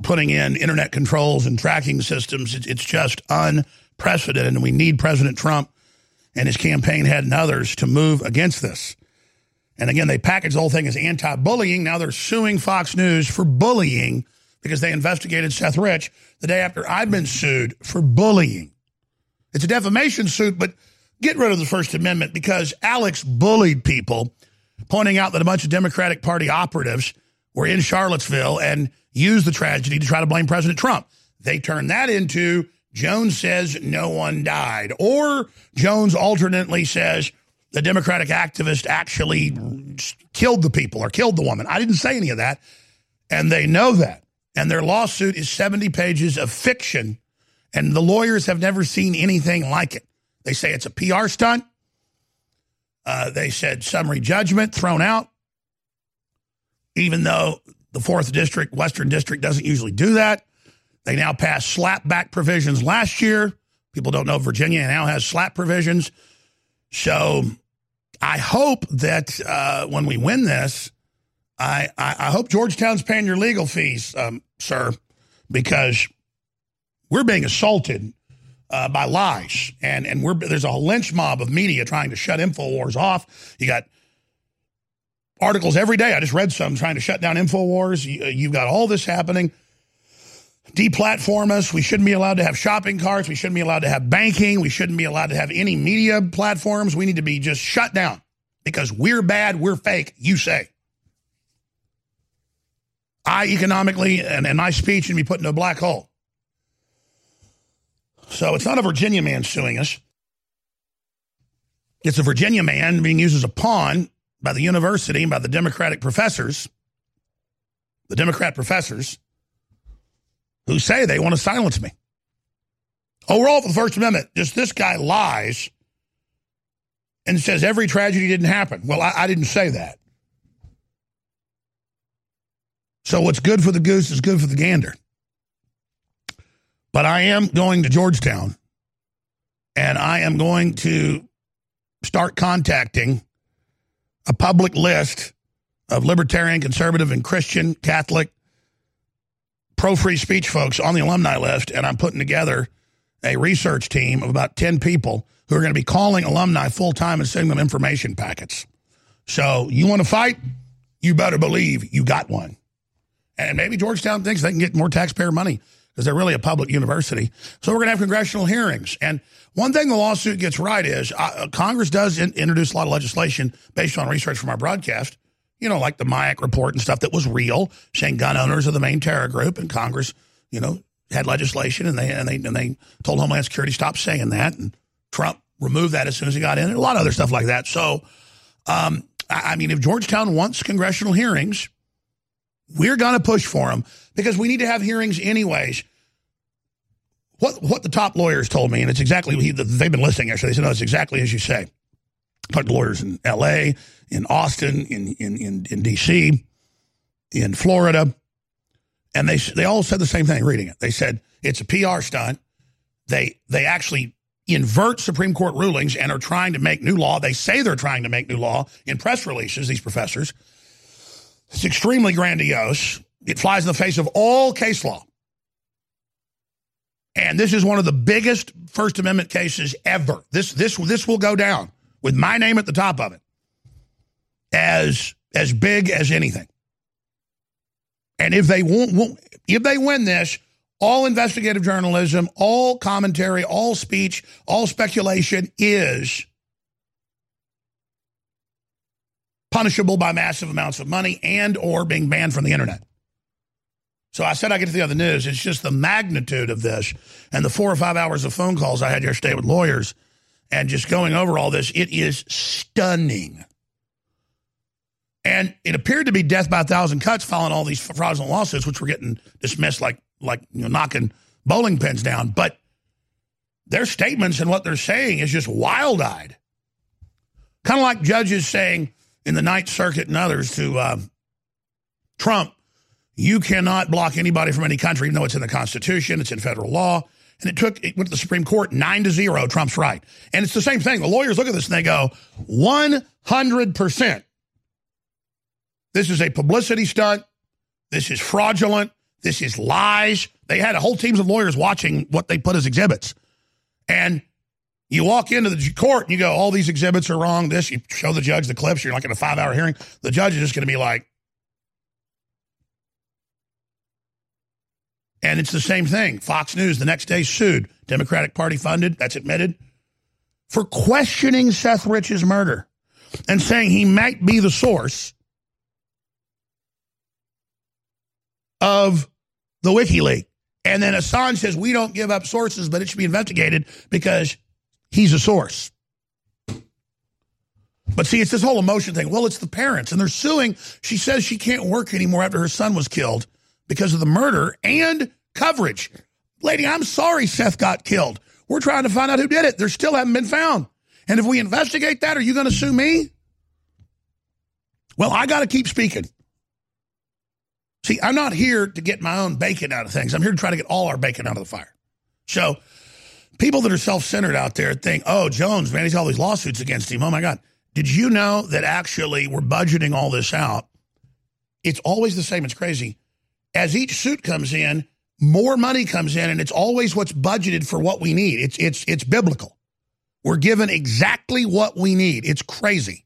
Speaker 7: putting in internet controls and tracking systems. It's, just unprecedented, and we need President Trump and his campaign head and others to move against this. And again, they package the whole thing as anti bullying. Now they're suing Fox News for bullying because they investigated Seth Rich the day after I've been sued for bullying. It's a defamation suit, but get rid of the First Amendment because Alex bullied people, pointing out that a bunch of Democratic Party operatives were in Charlottesville and used the tragedy to try to blame President Trump. They turned that into Jones says no one died, or Jones alternately says the Democratic activist actually killed the people or killed the woman. I didn't say any of that. And they know that. And their lawsuit is 70 pages of fiction. And the lawyers have never seen anything like it. They say it's a PR stunt. Uh, they said summary judgment thrown out, even though the fourth district, Western District, doesn't usually do that. They now passed slapback provisions last year. People don't know Virginia now has slap provisions. So I hope that uh, when we win this, I, I, I, hope Georgetown's paying your legal fees, um, sir, because we're being assaulted uh, by lies, and and we're there's a lynch mob of media trying to shut Infowars off. You got articles every day. I just read some trying to shut down Infowars. You, uh, you've got all this happening. Deplatform us. We shouldn't be allowed to have shopping carts. We shouldn't be allowed to have banking. We shouldn't be allowed to have any media platforms. We need to be just shut down because we're bad. We're fake. You say. I economically and, and my speech should be put into a black hole. So it's not a Virginia man suing us. It's a Virginia man being used as a pawn by the university and by the Democratic professors, the Democrat professors, who say they want to silence me. Oh, we're all for the First Amendment. Just this guy lies and says every tragedy didn't happen. Well, I, I didn't say that. So what's good for the goose is good for the gander. But I am going to Georgetown and I am going to start contacting a public list of libertarian, conservative, and Christian, Catholic, pro free speech folks on the alumni list. And I'm putting together a research team of about 10 people who are going to be calling alumni full time and sending them information packets. So you want to fight? You better believe you got one. And maybe Georgetown thinks they can get more taxpayer money because they're really a public university. So we're going to have congressional hearings. And one thing the lawsuit gets right is uh, Congress does in- introduce a lot of legislation based on research from our broadcast, you know, like the MIAC report and stuff that was real, saying gun owners are the main terror group. And Congress, you know, had legislation and they, and they, and they told Homeland Security stop saying that. And Trump removed that as soon as he got in. And a lot of other stuff like that. So, um, I, I mean, if Georgetown wants congressional hearings, we're going to push for them because we need to have hearings anyways. What what the top lawyers told me, and it's exactly they've been listening. Actually, they said no, it's exactly as you say. Talked to lawyers in L.A., in Austin, in in in, in D.C., in Florida, and they they all said the same thing. Reading it, they said it's a PR stunt. They they actually invert Supreme Court rulings and are trying to make new law. They say they're trying to make new law in press releases. These professors it's extremely grandiose. It flies in the face of all case law. And this is one of the biggest First Amendment cases ever. This this this will go down with my name at the top of it as as big as anything. And if they won't, won't if they win this, all investigative journalism, all commentary, all speech, all speculation is punishable by massive amounts of money and or being banned from the internet. So I said I get to the other news. It's just the magnitude of this and the four or five hours of phone calls I had yesterday with lawyers and just going over all this. It is stunning. And it appeared to be death by a thousand cuts following all these fraudulent lawsuits, which were getting dismissed like like you know, knocking bowling pins down. But their statements and what they're saying is just wild eyed. Kind of like judges saying, in the Ninth Circuit and others to uh, Trump, you cannot block anybody from any country, even though it's in the Constitution, it's in federal law. And it took, it went to the Supreme Court nine to zero. Trump's right. And it's the same thing. The lawyers look at this and they go, 100%. This is a publicity stunt. This is fraudulent. This is lies. They had a whole teams of lawyers watching what they put as exhibits. And you walk into the court and you go, all these exhibits are wrong. This, you show the judge the clips. You're like in a five hour hearing. The judge is just going to be like, and it's the same thing. Fox News the next day sued. Democratic Party funded, that's admitted, for questioning Seth Rich's murder and saying he might be the source of the WikiLeaks. And then Assange says, we don't give up sources, but it should be investigated because He's a source. But see, it's this whole emotion thing. Well, it's the parents, and they're suing. She says she can't work anymore after her son was killed because of the murder and coverage. Lady, I'm sorry Seth got killed. We're trying to find out who did it. There still haven't been found. And if we investigate that, are you going to sue me? Well, I got to keep speaking. See, I'm not here to get my own bacon out of things. I'm here to try to get all our bacon out of the fire. So, people that are self centered out there think, oh, Jones, man, he's all these lawsuits against him. Oh, my God. Did you know that actually we're budgeting all this out? It's always the same. It's crazy. As each suit comes in, more money comes in, and it's always what's budgeted for what we need. It's it's it's biblical. We're given exactly what we need. It's crazy.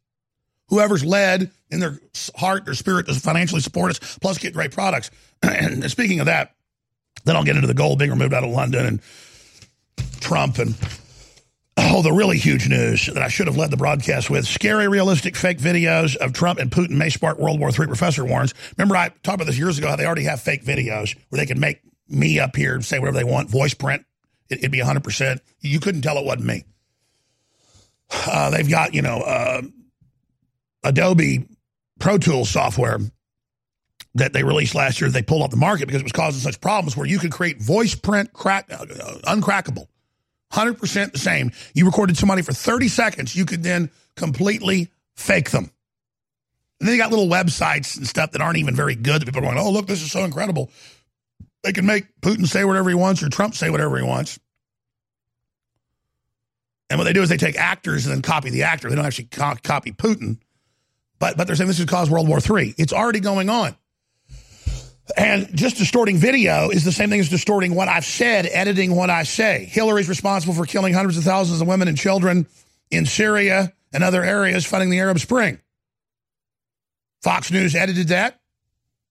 Speaker 7: Whoever's led in their heart, or spirit to financially support us, plus get great products. and speaking of that, then I'll get into the gold being removed out of London and Trump and oh, the really huge news that I should have led the broadcast with: scary, realistic, fake videos of Trump and Putin may spark World War III. Professor warns. Remember, I talked about this years ago. How they already have fake videos where they can make me up here and say whatever they want, voice print. It, would be 100%. You couldn't tell it wasn't me. Uh, they've got, you know, uh, Adobe Pro Tools software that they released last year. They pulled off the market because it was causing such problems where you could create voice print crack, uh, uncrackable, 100% the same. You recorded somebody for 30 seconds. You could then completely fake them. And then you got little websites and stuff that aren't even very good that people are going, oh, look, this is so incredible. They can make Putin say whatever he wants or Trump say whatever he wants. And what they do is they take actors and then copy the actor. They don't actually co- copy Putin. But, but they're saying this could cause World War III. It's already going on. And just distorting video is the same thing as distorting what I've said, editing what I say. Hillary's responsible for killing hundreds of thousands of women and children in Syria and other areas funding the Arab Spring. Fox News edited that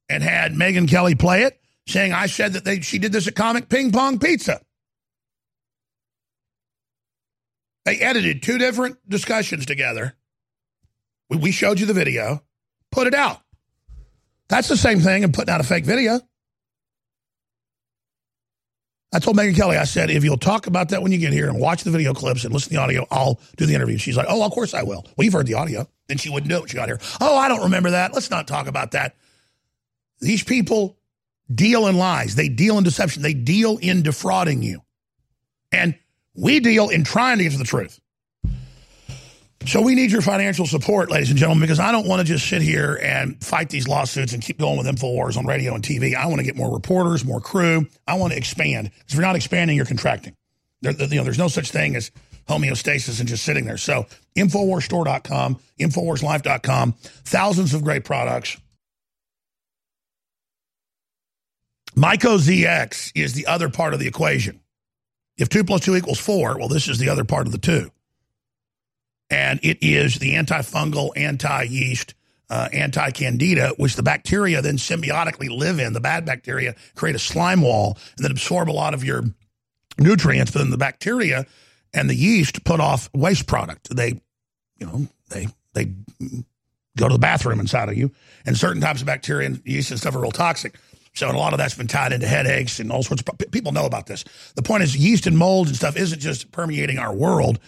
Speaker 7: and had Megyn Kelly play it saying I said that they, she did this at Comet Ping Pong Pizza. They edited two different discussions together. We, we showed you the video, put it out. That's the same thing and putting out a fake video. I told Megyn Kelly, I said, if you'll talk about that when you get here and watch the video clips and listen to the audio, I'll do the interview. She's like, oh, of course I will. Well, you've heard the audio. Then she wouldn't do it she got here. Oh, I don't remember that. Let's not talk about that. These people deal in lies. They deal in deception. They deal in defrauding you. And we deal in trying to get to the truth. So we need your financial support, ladies and gentlemen, because I don't want to just sit here and fight these lawsuits and keep going with InfoWars on radio and TV. I want to get more reporters, more crew. I want to expand. Because if you're not expanding, you're contracting. There, you know, there's no such thing as homeostasis and just sitting there. So InfoWarsStore.com, InfoWarsLife.com, thousands of great products. Myco ZX is the other part of the equation. If 2 plus 2 equals 4, well, this is the other part of the 2. And it is the antifungal, anti yeast, uh, anti candida, which the bacteria then symbiotically live in. The bad bacteria create a slime wall and then absorb a lot of your nutrients, but then the bacteria and the yeast put off waste product. They, you know, they, they go to the bathroom inside of you. And certain types of bacteria and yeast and stuff are real toxic. So a lot of that's been tied into headaches and all sorts of people know about this. The point is yeast and mold and stuff isn't just permeating our world.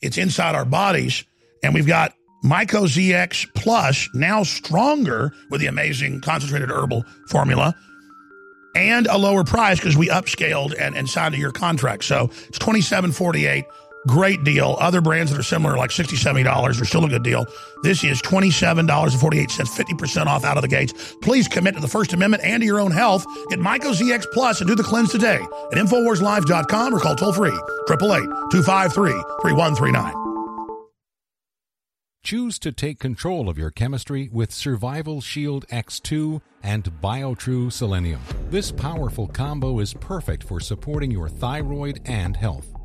Speaker 7: It's inside our bodies. And we've got Myco ZX Plus now stronger with the amazing concentrated herbal formula and a lower price because we upscaled and, and signed a year contract. So it's twenty seven forty eight. Great deal. Other brands that are similar, like $60, $70, are still a good deal. This is $27.48, 50% off out of the gates. Please commit to the First Amendment and to your own health. Get Myco ZX Plus and do the cleanse today at InfoWarsLife.com or call toll free 888 253 3139.
Speaker 18: Choose to take control of your chemistry with Survival Shield X2 and BioTrue Selenium. This powerful combo is perfect for supporting your thyroid and health.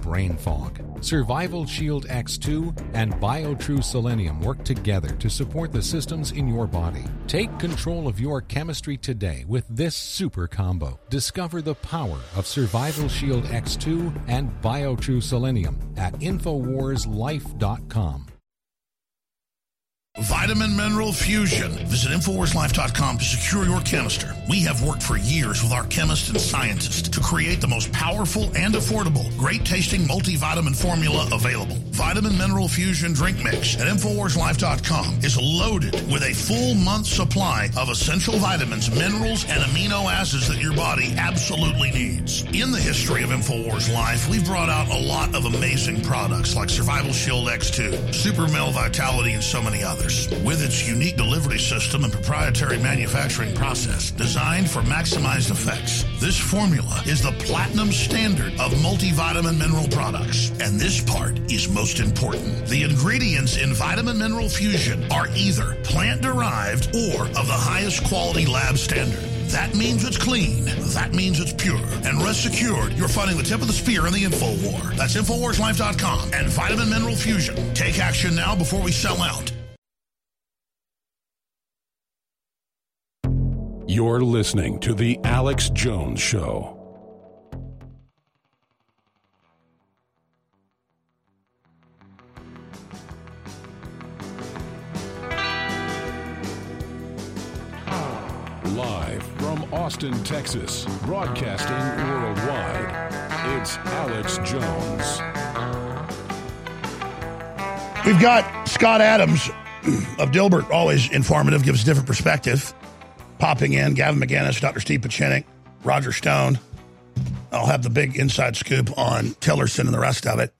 Speaker 18: brain fog. Survival Shield X2 and BioTrue Selenium work together to support the systems in your body. Take control of your chemistry today with this super combo. Discover the power of Survival Shield X2 and BioTrue Selenium at InfoWarsLife.com.
Speaker 7: Vitamin Mineral Fusion. Visit InfoWarsLife.com to secure your canister. We have worked for years with our chemists and scientists to create the most powerful and affordable, great tasting multivitamin formula available. Vitamin Mineral Fusion Drink Mix at InfoWarsLife.com is loaded with a full month supply of essential vitamins, minerals, and amino acids that your body absolutely needs. In the history of InfoWars Life, we've brought out a lot of amazing products like Survival Shield X2, Super Male Vitality, and so many others with its unique delivery system and proprietary manufacturing process designed for maximized effects. This formula is the platinum standard of multivitamin mineral products. And this part is most important. The ingredients in Vitamin Mineral Fusion are either plant derived or of the highest quality lab standard. That means it's clean. That means it's pure. And rest assured, you're fighting the tip of the spear in the info war. That's InfoWarsLife.com and Vitamin Mineral Fusion. Take action now before we sell out.
Speaker 6: You're listening to The Alex Jones Show. Live from Austin, Texas, broadcasting worldwide, it's Alex Jones.
Speaker 7: We've got Scott Adams of Dilbert, always informative, gives a different perspective. Popping in, Gavin McInnes, Dr. Steve Pieczenik, Roger Stone. I'll have the big inside scoop on Tillerson and the rest of it.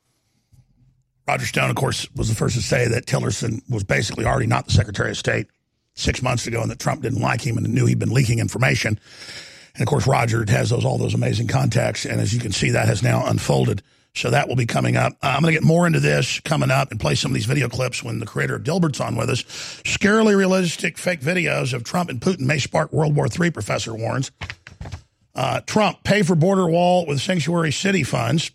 Speaker 7: Roger Stone, of course, was the first to say that Tillerson was basically already not the Secretary of State six months ago and that Trump didn't like him and knew he'd been leaking information. And of course, Roger has those all those amazing contacts. And as you can see, that has now unfolded. So that will be coming up. Uh, I'm going to get more into this coming up and play some of these video clips when the creator of Dilbert's on with us. Scarily realistic fake videos of Trump and Putin may spark World War III, Professor warns. Uh, Trump, pay for border wall with sanctuary city funds.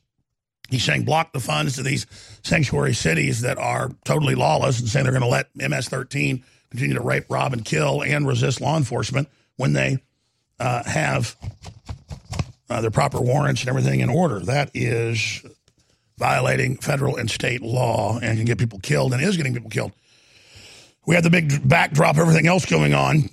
Speaker 7: He's saying block the funds to these sanctuary cities that are totally lawless and saying they're going to let MS 13 continue to rape, rob, and kill and resist law enforcement when they uh, have uh, their proper warrants and everything in order. That is violating federal and state law and can get people killed and is getting people killed. We have the big backdrop, everything else going on.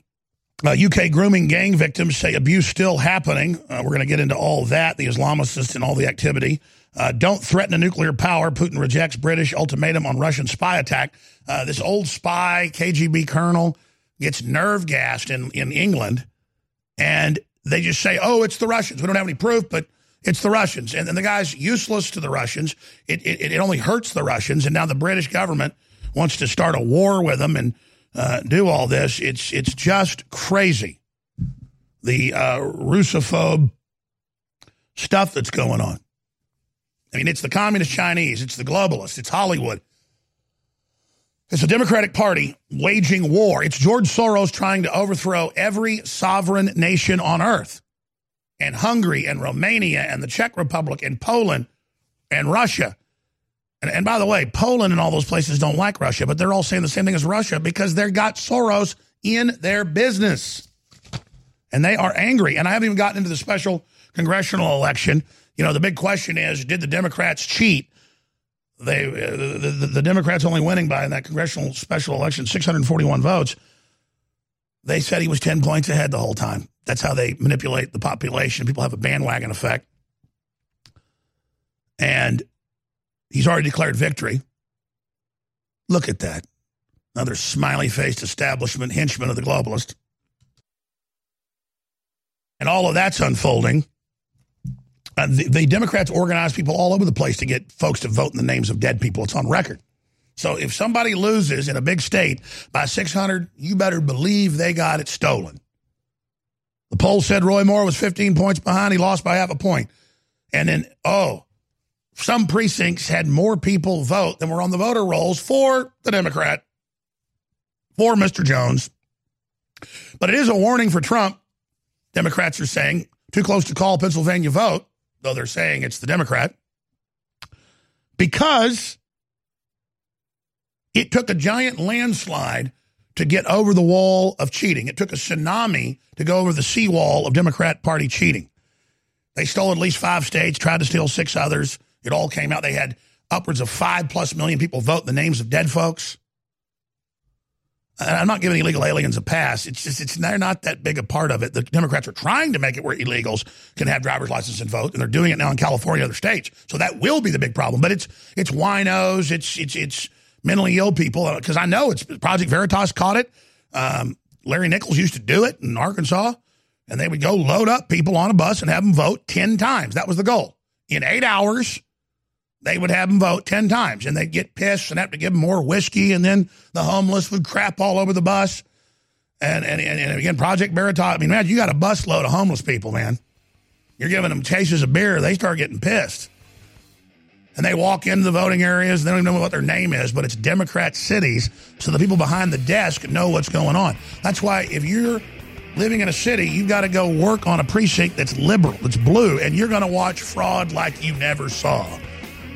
Speaker 7: Uh, UK grooming gang victims say abuse still happening. Uh, we're going to get into all that, the Islamists and all the activity. Uh, don't threaten a nuclear power. Putin rejects British ultimatum on Russian spy attack. Uh, this old spy, KGB colonel, gets nerve gassed in, in England, and they just say, oh, it's the Russians. We don't have any proof, but it's the Russians. And, and the guy's useless to the Russians. It, it, it only hurts the Russians. And now the British government wants to start a war with them and uh, do all this. It's, it's just crazy. The uh, Russophobe stuff that's going on. I mean, it's the communist Chinese, it's the globalists, it's Hollywood. It's the Democratic Party waging war. It's George Soros trying to overthrow every sovereign nation on earth. And Hungary and Romania and the Czech Republic and Poland and Russia. And, and by the way, Poland and all those places don't like Russia, but they're all saying the same thing as Russia because they've got Soros in their business. And they are angry. And I haven't even gotten into the special congressional election. You know, the big question is did the Democrats cheat? They uh, the, the, the, Democrats only winning by in that congressional special election 641 votes. They said he was 10 points ahead the whole time. That's how they manipulate the population. People have a bandwagon effect. And he's already declared victory. Look at that. Another smiley faced establishment henchman of the globalist. And all of that's unfolding. Uh, the, the, Democrats organize people all over the place to get folks to vote in the names of dead people. It's on record. So if somebody loses in a big state by 600, you better believe they got it stolen. The poll said Roy Moore was 15 points behind. He lost by half a point. And then, oh, some precincts had more people vote than were on the voter rolls for the Democrat, for Mr. Jones. But it is a warning for Trump. Democrats are saying, too close to call Pennsylvania vote though they're saying it's the Democrat. because it took a giant landslide to get over the wall of cheating. It took a tsunami to go over the seawall of Democrat Party cheating. They stole at least five states, tried to steal six others. It all came out. They had upwards of five plus million people vote the names of dead folks. I'm not giving illegal aliens a pass. It's just it's they're not that big a part of it. The Democrats are trying to make it where illegals can have driver's license and vote, and they're doing it now in California other states. So that will be the big problem. But it's it's winos, it's it's it's mentally ill people because I know it's Project Veritas caught it. Um, Larry Nichols used to do it in Arkansas, and they would go load up people on a bus and have them vote ten times. That was the goal. In eight hours, they would have them vote 10 times and they'd get pissed and have to give them more whiskey and then the homeless would crap all over the bus. And and, and, and again project Veritas I mean man you got a busload of homeless people man. You're giving them cases of beer they start getting pissed. And they walk into the voting areas they don't even know what their name is but it's Democrat cities so the people behind the desk know what's going on. That's why if you're living in a city you've got to go work on a precinct that's liberal that's blue and you're going to watch fraud like you never saw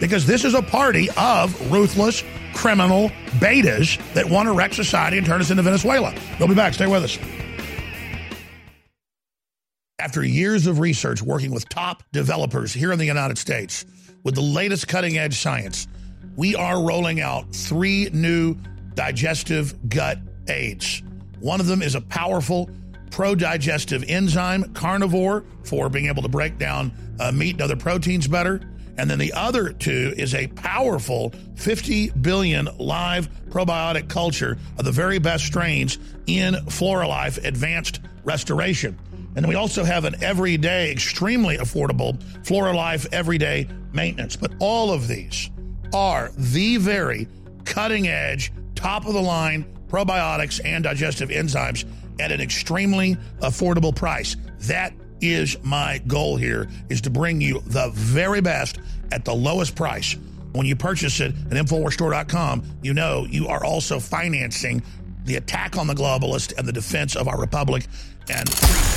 Speaker 7: because this is a party of ruthless criminal betas that want to wreck society and turn us into Venezuela. We'll be back. Stay with us. After years of research working with top developers here in the United States with the latest cutting edge science, we are rolling out three new digestive gut aids. One of them is a powerful pro digestive enzyme, carnivore, for being able to break down uh, meat and other proteins better. And then the other two is a powerful 50 billion live probiotic culture of the very best strains in Floralife Advanced Restoration. And then we also have an everyday, extremely affordable Floralife Everyday Maintenance. But all of these are the very cutting edge, top of the line probiotics and digestive enzymes at an extremely affordable price. That is my goal here is to bring you the very best at the lowest price. When you purchase it at InfoWarsStore.com, you know you are also financing the attack on the globalist and the defense of our republic and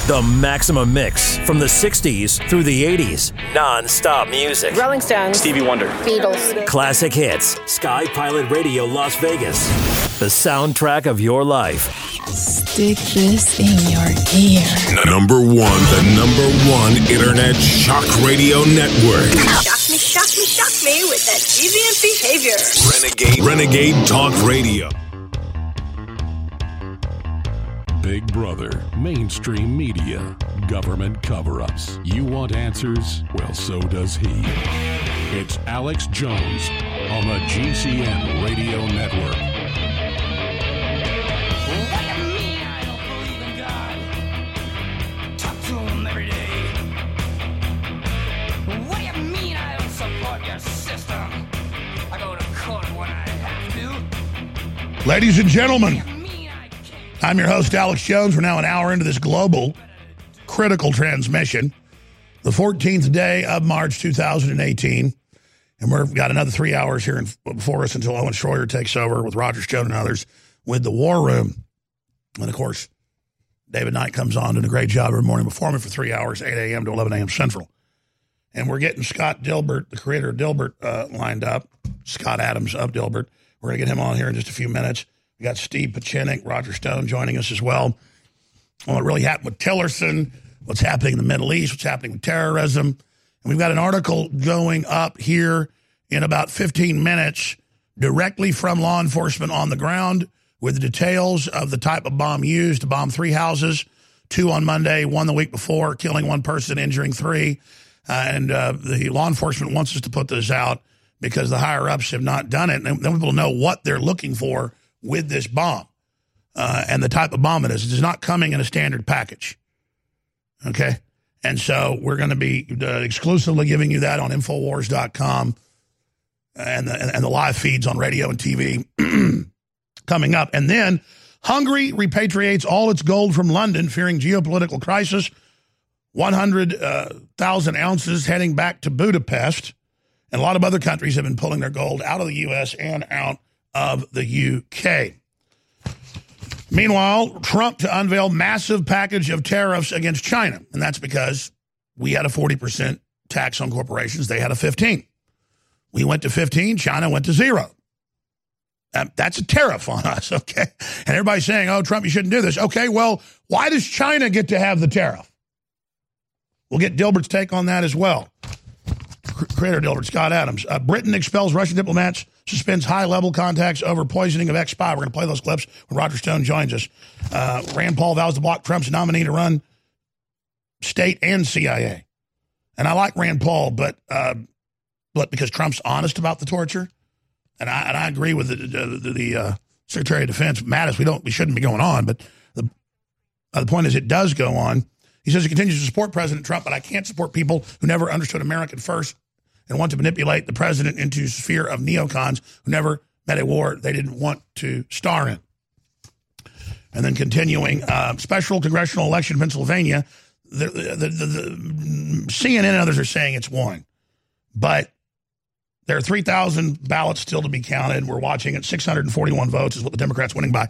Speaker 1: the maximum mix from the 60s through the 80s non-stop music
Speaker 2: rolling stones
Speaker 1: stevie wonder
Speaker 2: beatles
Speaker 1: classic hits sky pilot radio las vegas the soundtrack of your life
Speaker 12: Stick this in your ear.
Speaker 6: Number one, the number one internet shock radio network.
Speaker 13: Shock me, shock me, shock me with that deviant behavior.
Speaker 6: Renegade, Renegade Talk Radio. Big Brother, mainstream media, government cover ups. You want answers? Well, so does he. It's Alex Jones on the GCN Radio Network.
Speaker 7: Ladies and gentlemen, I'm your host, Alex Jones. We're now an hour into this global critical transmission, the 14th day of March 2018. And we've got another three hours here before us until Owen Schroyer takes over with Roger Stone and others with the War Room. And of course, David Knight comes on, doing a great job every morning before me for three hours, 8 a.m. to 11 a.m. Central. And we're getting Scott Dilbert, the creator of Dilbert, uh, lined up. Scott Adams of Dilbert. We're going to get him on here in just a few minutes. We got Steve Pieczenik, Roger Stone joining us as well. What really happened with Tillerson, what's happening in the Middle East, what's happening with terrorism. And we've got an article going up here in about 15 minutes directly from law enforcement on the ground with the details of the type of bomb used to bomb three houses, two on Monday, one the week before, killing one person, injuring three. Uh, and uh, the law enforcement wants us to put this out because the higher ups have not done it. And then people know what they're looking for with this bomb uh, and the type of bomb it is. It is not coming in a standard package. Okay. And so we're going to be uh, exclusively giving you that on Infowars.com and the, and the live feeds on radio and TV coming up. And then Hungary repatriates all its gold from London, fearing geopolitical crisis. 100,000 uh, ounces heading back to Budapest. And a lot of other countries have been pulling their gold out of the U.S. and out of the U.K. Meanwhile, Trump to unveil massive package of tariffs against China. And that's because we had a 40% tax on corporations. They had a 15. We went to 15, China went to zero. Um, that's a tariff on us, okay? And everybody's saying, oh, Trump, you shouldn't do this. Okay, well, why does China get to have the tariff? We'll get Dilbert's take on that as well. Creator Dilbert, Scott Adams. Uh, Britain expels Russian diplomats, suspends high level contacts over poisoning of ex spy. We're going to play those clips when Roger Stone joins us. Uh, Rand Paul vows to block Trump's nominee to run state and CIA. And I like Rand Paul, but uh, but because Trump's honest about the torture, and I and I agree with the the, the uh, Secretary of Defense Mattis. We don't we shouldn't be going on, but the uh, the point is it does go on. He says he continues to support President Trump, but I can't support people who never understood American first and want to manipulate the president into a sphere of neocons who never met a war they didn't want to star in. And then continuing, uh, special congressional election in Pennsylvania. The, the, the, the, CNN and others are saying it's won, but there are 3,000 ballots still to be counted. We're watching it. 641 votes is what the Democrats winning by.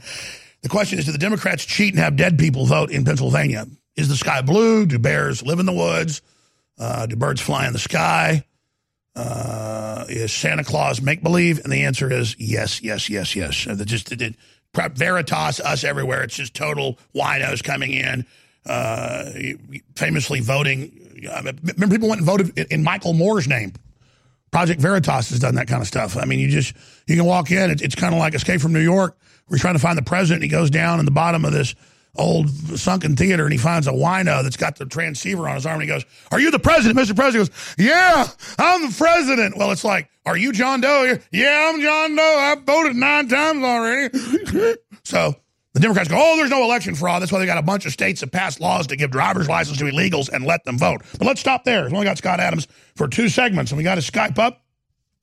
Speaker 7: The question is, do the Democrats cheat and have dead people vote in Pennsylvania? Is the sky blue? Do bears live in the woods? Uh, do birds fly in the sky? Uh, is Santa Claus make believe? And the answer is yes, yes, yes, yes. Uh, just it, it, Veritas, us everywhere. It's just total winos coming in, uh, famously voting. remember, people went and voted in, in Michael Moore's name. Project Veritas has done that kind of stuff. I mean, you just you can walk in. It, it's kind of like Escape from New York. We're trying to find the president. He goes down in the bottom of this old sunken theater and he finds a wino that's got the transceiver on his arm and he goes, Are you the president? Mr. President goes, Yeah, I'm the president. Well, it's like, Are you John Doe? Yeah, I'm John Doe. I voted nine times already. so the Democrats go, Oh, there's no election fraud. That's why they got a bunch of states that passed laws to give driver's license to illegals and let them vote. But let's stop there. We've only got Scott Adams for two segments and we got to Skype up.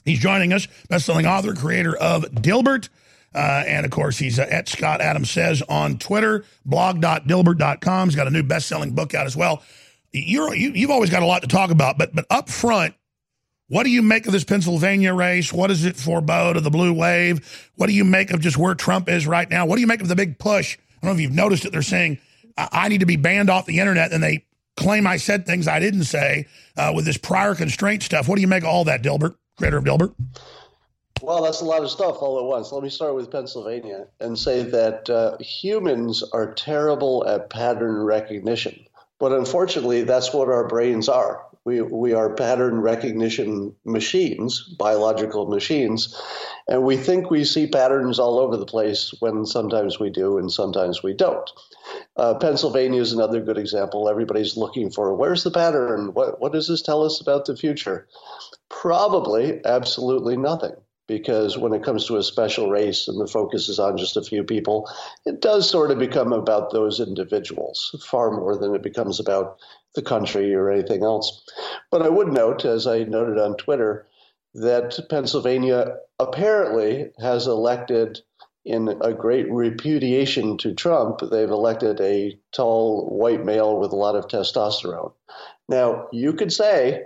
Speaker 7: He's joining us, best-selling author, creator of Dilbert. Uh, and of course, he's uh, at Scott Adams Says on Twitter, blog.dilbert.com. He's got a new best selling book out as well. You're, you, you've always got a lot to talk about, but, but up front, what do you make of this Pennsylvania race? What does it forebode of the blue wave? What do you make of just where Trump is right now? What do you make of the big push? I don't know if you've noticed it. They're saying, I need to be banned off the internet. And they claim I said things I didn't say uh, with this prior constraint stuff. What do you make of all that, Dilbert, creator of Dilbert?
Speaker 19: Well, that's a lot of stuff all at once. Let me start with Pennsylvania and say that uh, humans are terrible at pattern recognition. But unfortunately, that's what our brains are. We, we are pattern recognition machines, biological machines, and we think we see patterns all over the place when sometimes we do and sometimes we don't. Uh, Pennsylvania is another good example. Everybody's looking for where's the pattern? What, what does this tell us about the future? Probably absolutely nothing because when it comes to a special race and the focus is on just a few people, it does sort of become about those individuals far more than it becomes about the country or anything else. But I would note, as I noted on Twitter, that Pennsylvania apparently has elected, in a great repudiation to Trump, they've elected a tall white male with a lot of testosterone. Now, you could say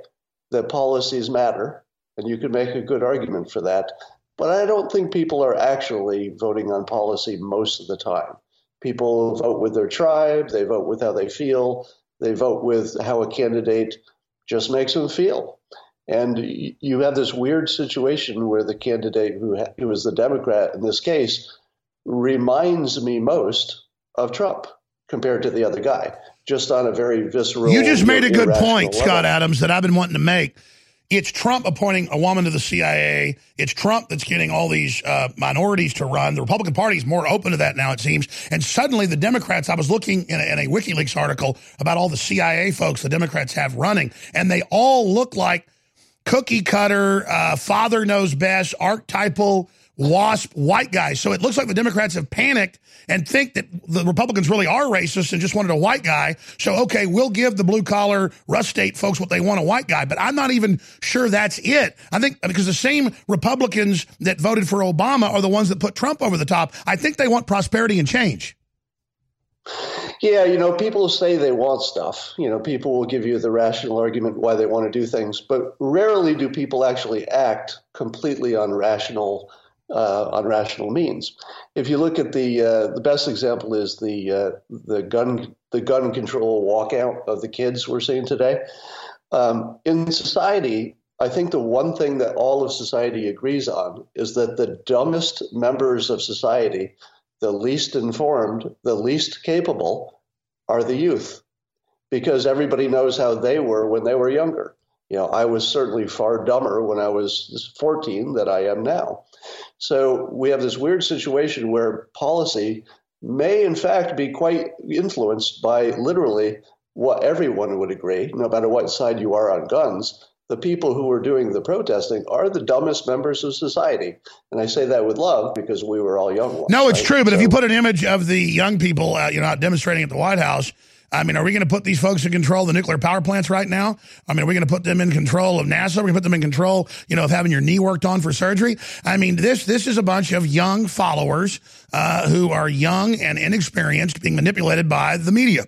Speaker 19: that policies matter and you can make a good argument for that. But I don't think people are actually voting on policy most of the time. People vote with their tribe, they vote with how they feel, they vote with how a candidate just makes them feel. And you have this weird situation where the candidate who, ha- who is the Democrat in this case reminds me most of Trump compared to the other guy, just on a very visceral.
Speaker 7: You just made a good point,
Speaker 19: level.
Speaker 7: Scott Adams, that I've been wanting to make. It's Trump appointing a woman to the CIA. It's Trump that's getting all these uh, minorities to run. The Republican Party is more open to that now, it seems. And suddenly the Democrats, I was looking in a, in a WikiLeaks article about all the CIA folks the Democrats have running, and they all look like cookie cutter, uh, father knows best, archetypal WASP white guys. So it looks like the Democrats have panicked and think that the Republicans really are racist and just wanted a white guy. So, okay, we'll give the blue collar Rust State folks what they want a white guy. But I'm not even sure that's it. I think because the same Republicans that voted for Obama are the ones that put Trump over the top. I think they want prosperity and change.
Speaker 19: Yeah, you know, people say they want stuff. You know, people will give you the rational argument why they want to do things, but rarely do people actually act completely on rational uh, on rational means. If you look at the uh, the best example is the uh, the gun the gun control walkout of the kids we're seeing today. Um, in society, I think the one thing that all of society agrees on is that the dumbest members of society, the least informed, the least capable, are the youth, because everybody knows how they were when they were younger. You know, I was certainly far dumber when I was 14 than I am now. So we have this weird situation where policy may, in fact, be quite influenced by literally what everyone would agree, no matter what side you are on guns. The people who were doing the protesting are the dumbest members of society. And I say that with love because we were all young ones.
Speaker 7: No, it's
Speaker 19: right?
Speaker 7: true. But if you put an image of the young people, uh, you know, demonstrating at the White House, I mean, are we going to put these folks in control of the nuclear power plants right now? I mean, are we going to put them in control of NASA? Are we going to put them in control, you know, of having your knee worked on for surgery? I mean, this this is a bunch of young followers uh, who are young and inexperienced, being manipulated by the media.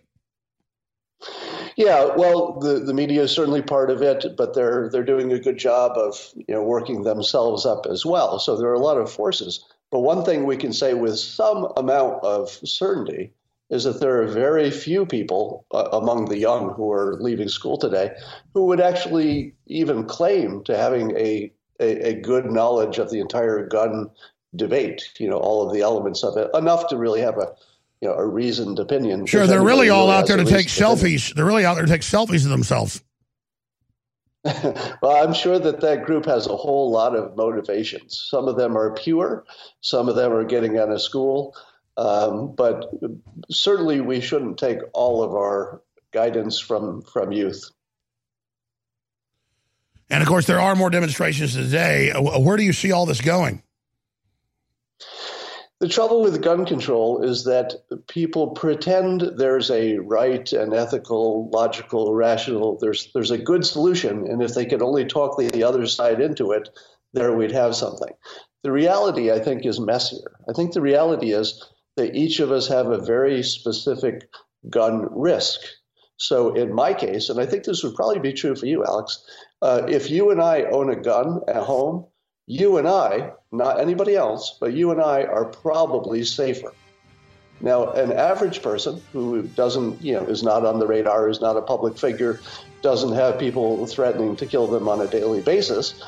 Speaker 19: Yeah, well, the, the media is certainly part of it, but they're they're doing a good job of you know working themselves up as well. So there are a lot of forces. But one thing we can say with some amount of certainty is that there are very few people uh, among the young who are leaving school today who would actually even claim to having a, a, a good knowledge of the entire gun debate. You know, all of the elements of it, enough to really have a you know a reasoned opinion.
Speaker 7: Sure, they're really all out there to take
Speaker 19: reasoned opinion.
Speaker 7: selfies. They're really out there to take selfies of themselves.
Speaker 19: Well, I'm sure that that group has a whole lot of motivations. Some of them are pure, some of them are getting out of school. Um, but certainly, we shouldn't take all of our guidance from from youth.
Speaker 7: And of course, there are more demonstrations today. Uh, Where do you see all this going?
Speaker 19: The trouble with gun control is that people pretend there's a right and ethical, logical, rational. There's there's a good solution, and if they could only talk the, the other side into it, there we'd have something. The reality, I think, is messier. I think the reality is that each of us have a very specific gun risk. So, in my case, and I think this would probably be true for you, Alex, uh, if you and I own a gun at home, you and I, not anybody else, but you and I are probably safer. Now, an average person who doesn't, you know, is not on the radar, is not a public figure, doesn't have people threatening to kill them on a daily basis,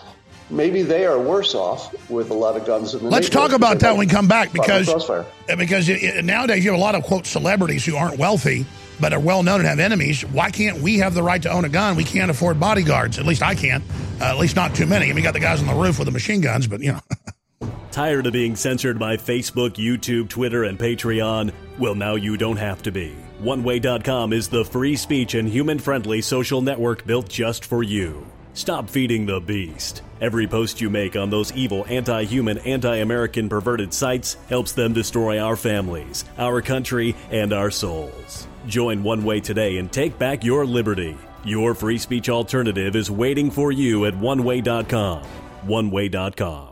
Speaker 19: maybe they are worse off with a lot of guns in the
Speaker 7: Let's talk about that when we come back
Speaker 19: caught
Speaker 7: because because it, it- nowadays you have a lot of quote celebrities who aren't wealthy but are well known and have enemies. Why can't we have the right to own a gun? We can't afford bodyguards. At least I can't. Uh, at least not too many. I mean, we got the guys on the roof with the machine guns, but you know.
Speaker 20: Tired of being censored by Facebook, YouTube, Twitter, and Patreon? Well, now you don't have to be. OneWay.com is the free speech and human friendly social network built just for you. Stop feeding the beast. Every post you make on those evil, anti human, anti American perverted sites helps them destroy our families, our country, and our souls. Join One Way today and take back your liberty. Your free speech alternative is waiting for you at OneWay.com. OneWay.com.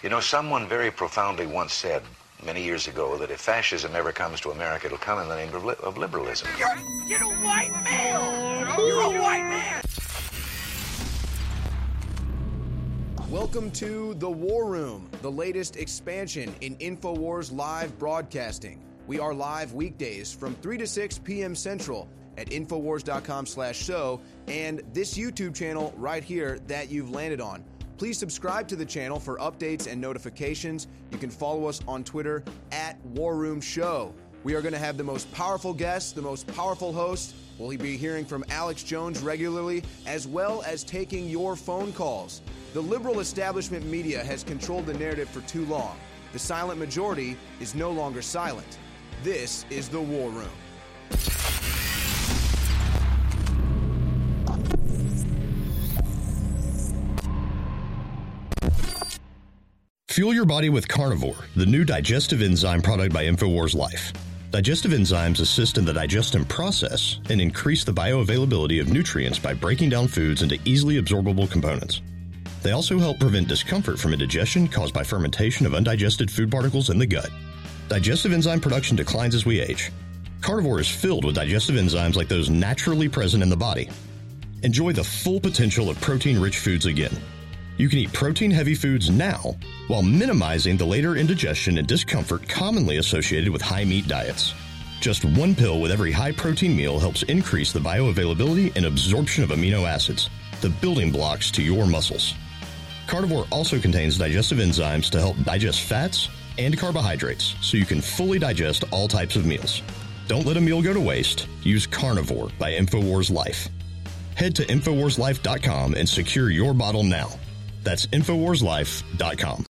Speaker 21: You know, someone very profoundly once said many years ago that if fascism ever comes to America, it'll come in the name of, li- of liberalism.
Speaker 13: You're, you're a white male! You're a white man!
Speaker 22: Welcome to The War Room, the latest expansion in InfoWars live broadcasting. We are live weekdays from 3 to 6 p.m. Central at Infowars.com slash show and this YouTube channel right here that you've landed on. Please subscribe to the channel for updates and notifications. You can follow us on Twitter at War Room Show. We are going to have the most powerful guests, the most powerful host. We'll be hearing from Alex Jones regularly, as well as taking your phone calls. The liberal establishment media has controlled the narrative for too long. The silent majority is no longer silent. This is the War Room.
Speaker 23: Fuel your body with Carnivore, the new digestive enzyme product by InfoWars Life. Digestive enzymes assist in the digestion process and increase the bioavailability of nutrients by breaking down foods into easily absorbable components. They also help prevent discomfort from indigestion caused by fermentation of undigested food particles in the gut. Digestive enzyme production declines as we age. Carnivore is filled with digestive enzymes like those naturally present in the body. Enjoy the full potential of protein rich foods again. You can eat protein heavy foods now while minimizing the later indigestion and discomfort commonly associated with high meat diets. Just one pill with every high protein meal helps increase the bioavailability and absorption of amino acids, the building blocks to your muscles. Carnivore also contains digestive enzymes to help digest fats and carbohydrates so you can fully digest all types of meals. Don't let a meal go to waste. Use Carnivore by InfoWars Life. Head to InfoWarsLife.com and secure your bottle now. That's InfoWarsLife.com.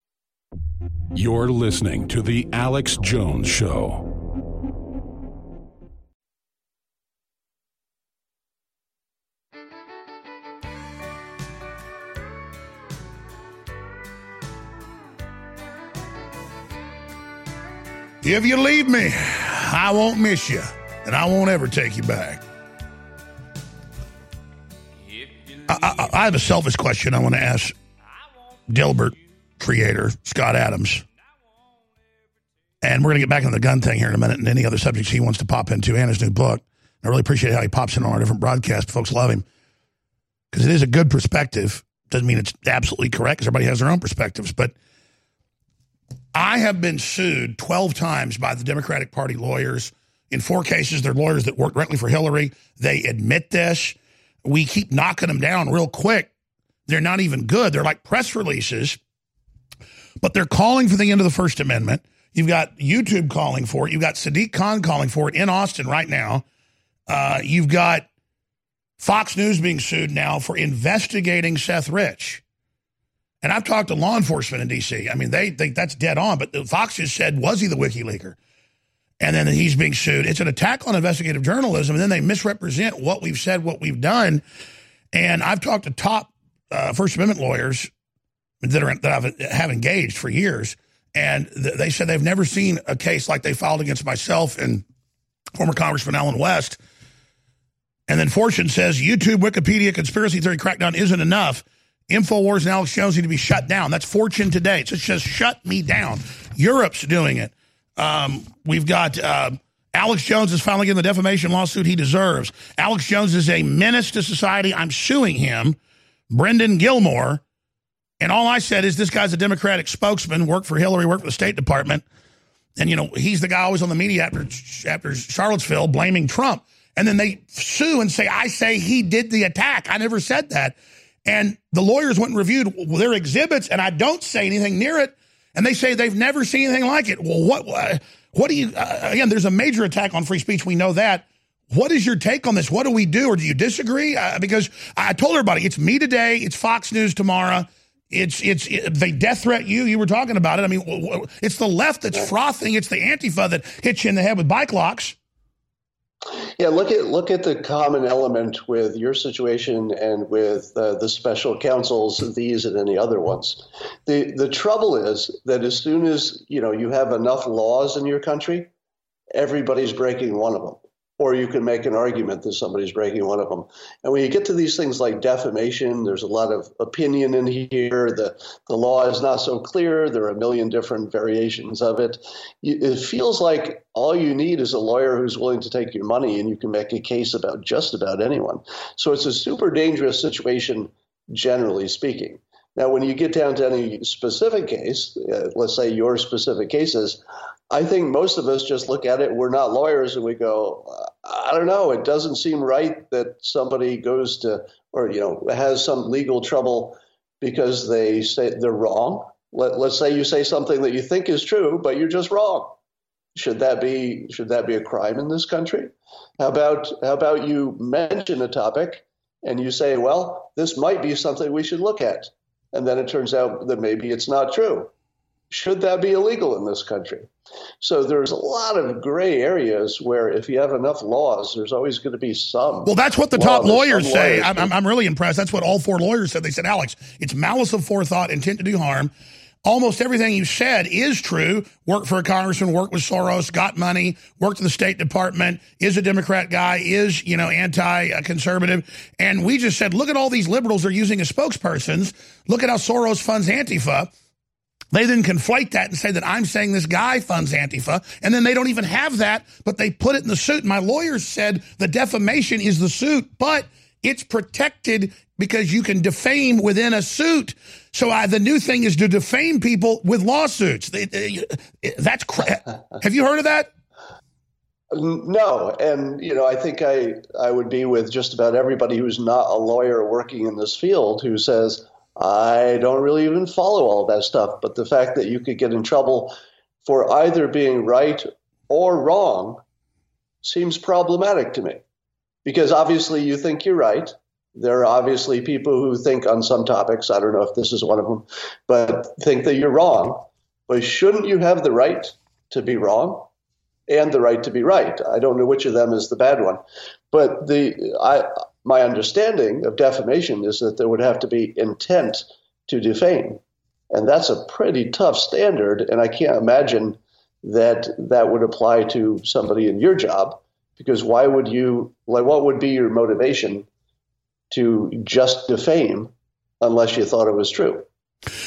Speaker 6: You're listening to The Alex Jones Show.
Speaker 7: If you leave me, I won't miss you, and I won't ever take you back. I, I, I have a selfish question I want to ask Dilbert creator, Scott Adams. And we're going to get back into the gun thing here in a minute and any other subjects he wants to pop into and his new book. I really appreciate how he pops in on our different broadcasts. Folks love him because it is a good perspective. Doesn't mean it's absolutely correct because everybody has their own perspectives. But I have been sued 12 times by the Democratic Party lawyers. In four cases, they're lawyers that work directly for Hillary. They admit this. We keep knocking them down real quick. They're not even good. They're like press releases, but they're calling for the end of the First Amendment. You've got YouTube calling for it. You've got Sadiq Khan calling for it in Austin right now. Uh, you've got Fox News being sued now for investigating Seth Rich. And I've talked to law enforcement in D.C. I mean, they think that's dead on, but Fox has said, was he the WikiLeaker? And then he's being sued. It's an attack on investigative journalism, and then they misrepresent what we've said, what we've done. And I've talked to top uh, First Amendment lawyers that are that I've have engaged for years, and th- they said they've never seen a case like they filed against myself and former Congressman Allen West. And then Fortune says YouTube, Wikipedia, conspiracy theory crackdown isn't enough. Infowars and Alex Jones need to be shut down. That's Fortune today. It just shut me down. Europe's doing it. Um, we've got uh, Alex Jones is finally getting the defamation lawsuit he deserves. Alex Jones is a menace to society. I'm suing him. Brennan Gilmore. And all I said is this guy's a Democratic spokesman, worked for Hillary, worked for the State Department. And, you know, he's the guy always on the media after, after Charlottesville blaming Trump. And then they sue and say, I say he did the attack. I never said that. And the lawyers went and reviewed their exhibits, and I don't say anything near it. And they say they've never seen anything like it. Well, what, what do you, uh, again, there's a major attack on free speech. We know that. What is your take on this? What do we do? Or do you disagree? Uh, because I told everybody it's me today, it's Fox News tomorrow. It's it's it, they death threat you. You were talking about it. I mean, it's the left that's frothing. It's the Antifa that hits you in the head with bike locks.
Speaker 19: Yeah, look at look at the common element with your situation and with uh, the special counsels, these and any other ones. The the trouble is that as soon as you know you have enough laws in your country, everybody's breaking one of them or you can make an argument that somebody's breaking one of them. And when you get to these things like defamation, there's a lot of opinion in here. The, the law is not so clear. There are a million different variations of it. It feels like all you need is a lawyer who's willing to take your money and you can make a case about just about anyone. So it's a super dangerous situation, generally speaking. Now, when you get down to any specific case, uh, let's say your specific cases, I think most of us just look at it. We're not lawyers, and we go, I don't know. It doesn't seem right that somebody goes to, or you know, has some legal trouble because they say they're wrong. Let, let's say you say something that you think is true, but you're just wrong. Should that be should that be a crime in this country? How about how about you mention a topic and you say, well, this might be something we should look at, and then it turns out that maybe it's not true. Should that be illegal in this country? So there's a lot of gray areas where if you have enough laws, there's always going to be some.
Speaker 7: Well, that's what the top lawyers say. Lawyers I'm, I'm really impressed. That's what all four lawyers said. They said, Alex, it's malice of forethought, intent to do harm. Almost everything you said is true. Worked for a congressman, worked with Soros, got money, worked in the State Department, is a Democrat guy, is, you know, anti-conservative. And we just said, look at all these liberals they're using as spokespersons. Look at how Soros funds Antifa. They then conflate that and say that I'm saying this guy funds Antifa, and then they don't even have that, but they put it in the suit. My lawyers said the defamation is the suit, but it's protected because you can defame within a suit. So uh, the new thing is to defame people with lawsuits. That's cra- have you heard of that?
Speaker 19: No, and you know, I think I I would be with just about everybody who's not a lawyer working in this field who says I don't really even follow all that stuff. But the fact that you could get in trouble for either being right or wrong seems problematic to me. Because obviously you think you're right. There are obviously people who think on some topics, I don't know if this is one of them, but think that you're wrong. But shouldn't you have the right to be wrong and the right to be right? I don't know which of them is the bad one. But the I my understanding of defamation is that there would have to be intent to defame. And that's a pretty tough standard. And I can't imagine that that would apply to somebody in your job because why would you, like, what would be your motivation to just defame unless you thought it was true?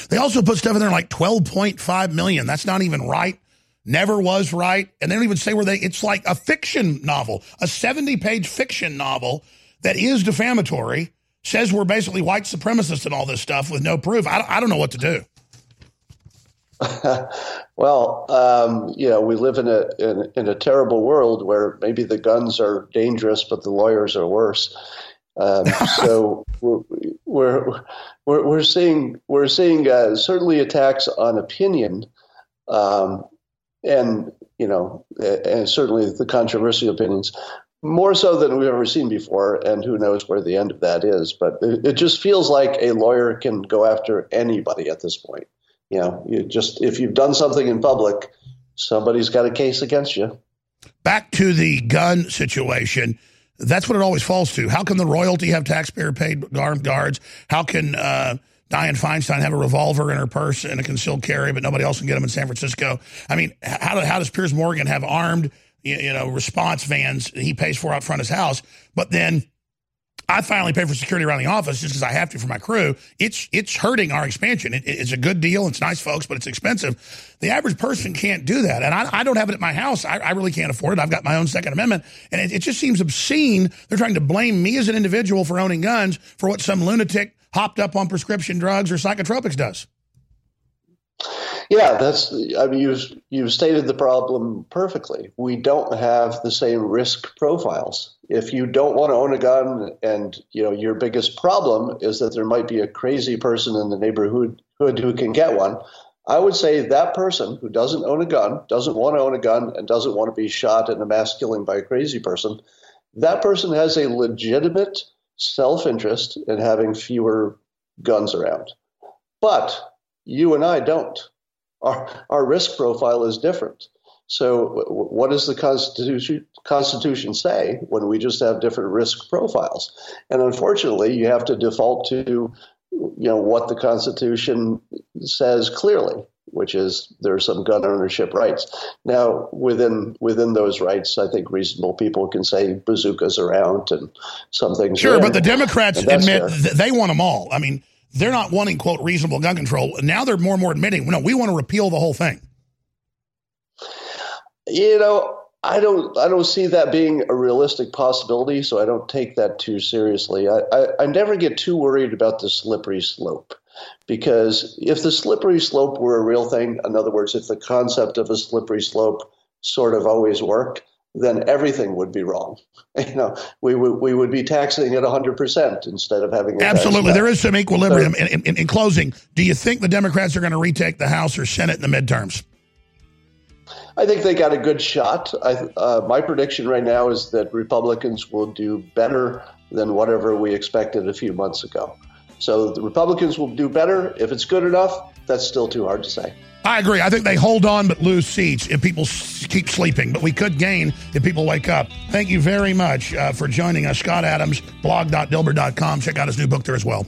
Speaker 7: They also put stuff in there like 12.5 million. That's not even right. Never was right. And they don't even say where they, it's like a fiction novel, a 70 page fiction novel that is defamatory, says we're basically white supremacists and all this stuff with no proof. I, I don't know what to do.
Speaker 19: well, um, you know, we live in a in, in, a terrible world where maybe the guns are dangerous, but the lawyers are worse. Um, so we're, we're, we're we're seeing we're seeing uh, certainly attacks on opinion, um, and you know, and certainly the controversial opinions more so than we've ever seen before, and who knows where the end of that is. But it, it, just feels like a lawyer can go after anybody at this point. You know, you just if you've done something in public, somebody's got a case against you.
Speaker 7: Back to the gun situation. That's what it always falls to. How can the royalty have taxpayer paid armed guards? How can uh, Dianne Feinstein have a revolver in her purse and a concealed carry, but nobody else can get them in San Francisco? I mean, how, how does Piers Morgan have armed you know, response vans he pays for out front of his house. But then I finally pay for security around the office just because I have to for my crew. It's it's hurting our expansion. It, it's a good deal. It's nice, folks, but it's expensive. The average person can't do that, and I, I don't have it at my house. I, I, really can't afford it. I've got my own Second Amendment, and it, it just seems obscene. They're trying to blame me as an individual for owning guns for what some lunatic hopped up on prescription drugs or psychotropics does.
Speaker 19: Yeah, that's. I mean, you've you've stated the problem perfectly. We don't have the same risk profiles. If you don't want to own a gun, and you know your biggest problem is that there might be a crazy person in the neighborhood who can get one, I would say that person who doesn't own a gun, doesn't want to own a gun, and doesn't want to be shot in a mass killing by a crazy person, that person has a legitimate self interest in having fewer guns around. But you and I don't our, our risk profile is different. So, what does the Constitution, Constitution say when we just have different risk profiles? And unfortunately, you have to default to, you know, what the Constitution says clearly, which is there are some gun ownership rights. Now, within within those rights, I think reasonable people can say bazookas around and some things.
Speaker 7: Sure, but the Democrats admit they want them all. I mean, they're not wanting, quote, reasonable gun control. Now they're more and more admitting, no, we want to repeal the whole thing.
Speaker 19: You know, I don't I don't see that being a realistic possibility, so I don't take that too seriously. I, I, I never get too worried about the slippery slope. Because if the slippery slope were a real thing, in other words, if the concept of a slippery slope sort of always worked, then everything would be wrong. You know, we would we would be taxing at 100% instead of having
Speaker 7: Absolutely. There is some equilibrium. So, in, in, in closing, do you think the Democrats are going to retake the House or Senate in the midterms?
Speaker 19: I think they got a good shot. I, uh, my prediction right now is that Republicans will do better than whatever we expected a few months ago. So the Republicans will do better. If it's good enough, that's still too hard to say.
Speaker 7: I agree. I think they hold on but lose seats if people keep sleeping. But we could gain if people wake up. Thank you very much uh, for joining us. Scott Adams, blog.dilbert.com. Check out his new book there as well.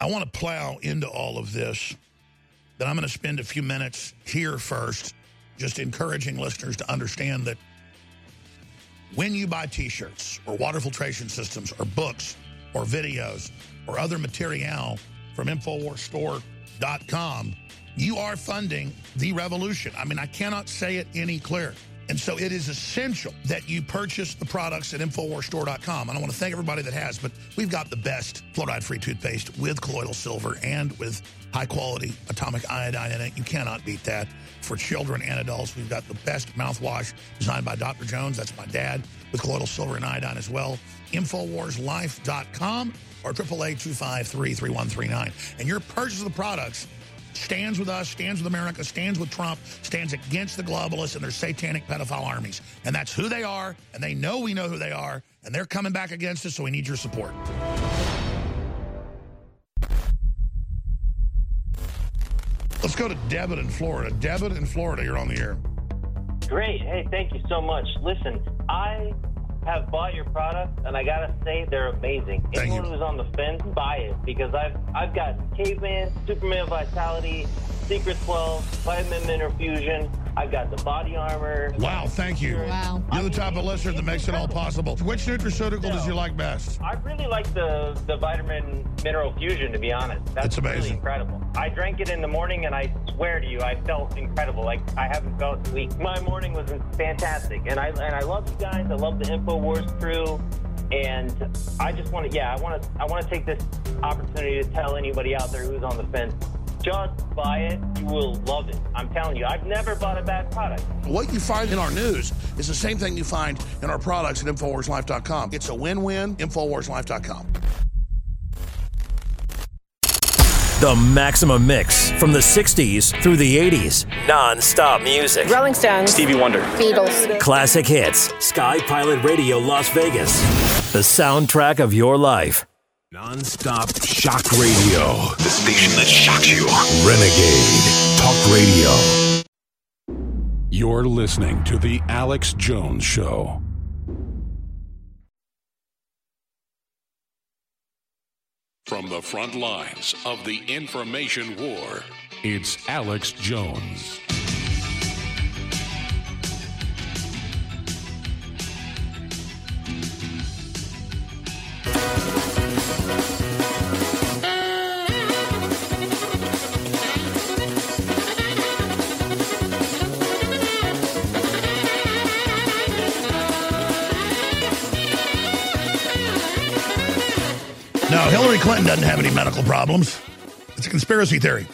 Speaker 7: I want to plow into all of this. Then I'm going to spend a few minutes here first, just encouraging listeners to understand that when you buy t-shirts or water filtration systems or books or videos or other material from InfoWarsStore.com, you are funding the revolution. I mean, I cannot say it any clearer. And so it is essential that you purchase the products at InfoWarsStore.com. And I want to thank everybody that has, but we've got the best fluoride-free toothpaste with colloidal silver and with high-quality atomic iodine in it. You cannot beat that. For children and adults, we've got the best mouthwash designed by Dr. Jones. That's my dad, with colloidal silver and iodine as well. InfoWarsLife.com or 888-253-3139. And your purchase of the products stands with us, stands with America, stands with Trump, stands against the globalists and their satanic pedophile armies. And that's who they are, and they know we know who they are, and they're coming back against us, so we need your support. Let's go to Debbie in Florida. Debbie in Florida, you're on the air.
Speaker 24: Great. Hey, thank you so much. Listen, I have bought your product, and I gotta say they're amazing.
Speaker 7: Thank
Speaker 24: Anyone
Speaker 7: you.
Speaker 24: who's on the fence, buy it because I've I've got Caveman, Super Male Vitality, Secret 12, Vitamin Mineral Fusion. I've got the body armor.
Speaker 7: Wow, thank you.
Speaker 24: Wow.
Speaker 7: You're the type of listener that makes it all possible. Which nutraceutical does you like best?
Speaker 24: I really like the the Vitamin Mineral Fusion, to be honest. That's
Speaker 7: It's amazing.
Speaker 24: really incredible. I drank it in the morning, and I swear to you, I felt incredible. Like I haven't felt in weeks. My morning was fantastic, and I and I love you guys. I love the Infowars crew. And I just want to, yeah, I want to, I want to take this opportunity to tell anybody out there who's on the fence, just buy it. You will love it. I'm telling you, I've never bought a bad product.
Speaker 7: What you find in our news is the same thing you find in our products at InfoWarsLife.com. It's a win-win, InfoWarsLife.com.
Speaker 1: The Maximum Mix from the 60s through the 80s. Non stop music.
Speaker 2: Rolling Stones.
Speaker 1: Stevie Wonder.
Speaker 2: Beatles.
Speaker 1: Classic hits. Sky Pilot Radio Las Vegas. The soundtrack of your life.
Speaker 6: Non-stop shock radio. The station that shocks you. Renegade Talk Radio. You're listening to the Alex Jones Show. From the front lines of the information war, it's Alex Jones.
Speaker 7: Hillary Clinton doesn't have any medical problems. It's a conspiracy theory.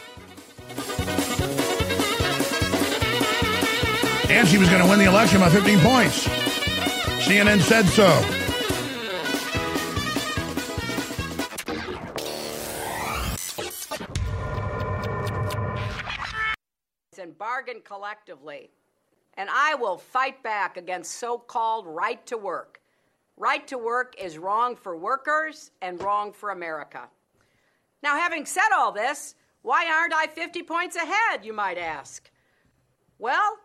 Speaker 7: And she was going to win the election by 15 points. CNN said so.
Speaker 25: and bargain collectively. And I will fight back against so called right to work. Right to work is wrong for workers and wrong for America. Now, having said all this, why aren't I 50 points ahead, you might ask? Well,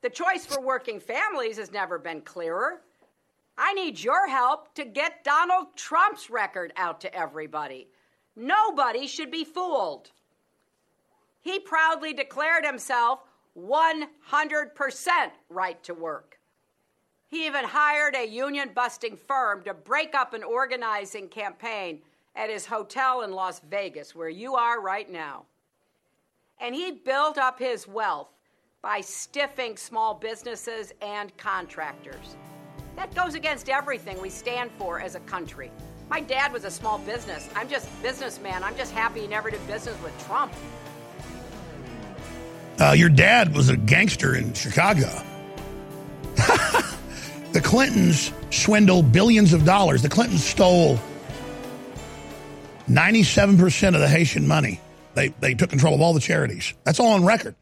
Speaker 25: the choice for working families has never been clearer. I need your help to get Donald Trump's record out to everybody. Nobody should be fooled. He proudly declared himself 100% right to work. He even hired a union busting firm to break up an organizing campaign at his hotel in Las Vegas, where you are right now. And he built up his wealth by stiffing small businesses and contractors. That goes against everything we stand for as a country. My dad was a small business. I'm just businessman. I'm just happy he never did business with Trump.
Speaker 7: Uh, your dad was a gangster in Chicago. the Clintons swindled billions of dollars. The Clintons stole 97% of the Haitian money. They, they took control of all the charities. That's all on record.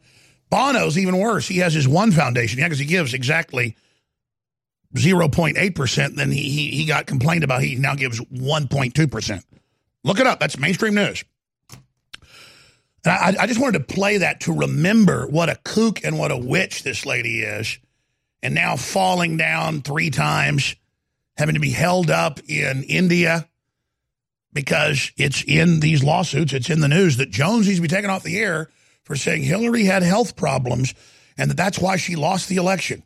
Speaker 7: Bono's even worse. He has his one foundation, yeah, because he gives exactly 0.8%. Then he, he, he got complained about. He now gives 1.2%. Look it up. That's mainstream news. And I, I just wanted to play that to remember what a kook and what a witch this lady is. And now falling down three times, having to be held up in India because it's in these lawsuits, it's in the news that Jones needs to be taken off the air for saying Hillary had health problems and that that's why she lost the election.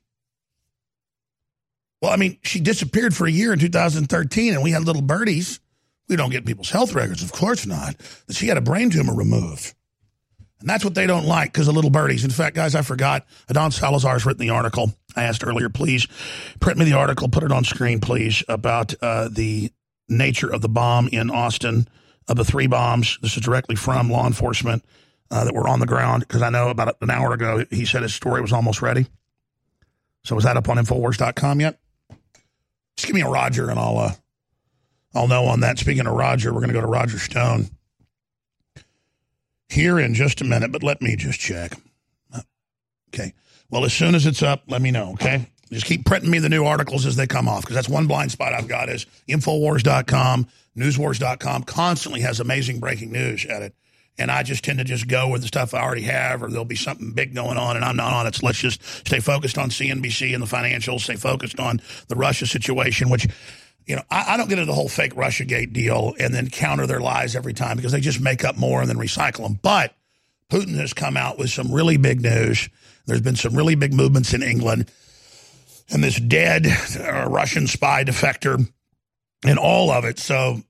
Speaker 7: Well, I mean, she disappeared for a year in 2013 and we had little birdies. We don't get people's health records, of course not. That she had a brain tumor removed. And that's what they don't like because of little birdies. In fact, guys, I forgot. Adan Salazar's written the article. I asked earlier, please print me the article, put it on screen, please, about uh, the nature of the bomb in Austin, of the three bombs. This is directly from law enforcement uh, that were on the ground because I know about an hour ago he said his story was almost ready. So is that up on Infowars.com yet? Just give me a Roger and I'll uh, I'll know on that. Speaking of Roger, we're going to go to Roger Stone here in just a minute, but let me just check. Okay. Well, as soon as it's up, let me know, okay? Just keep printing me the new articles as they come off because that's one blind spot I've got is Infowars.com, Newswars.com constantly has amazing breaking news at it. And I just tend to just go with the stuff I already have, or there'll be something big going on, and I'm not on it. So let's just stay focused on CNBC and the financials, stay focused on the Russia situation, which you know, I, I, don't get into the whole fake Russiagate deal and then counter their lies every time because they just make up more and then recycle them. But Putin has come out with some really big news. There's been some really big movements in England, and this dead uh, Russian spy defector, and all of it. So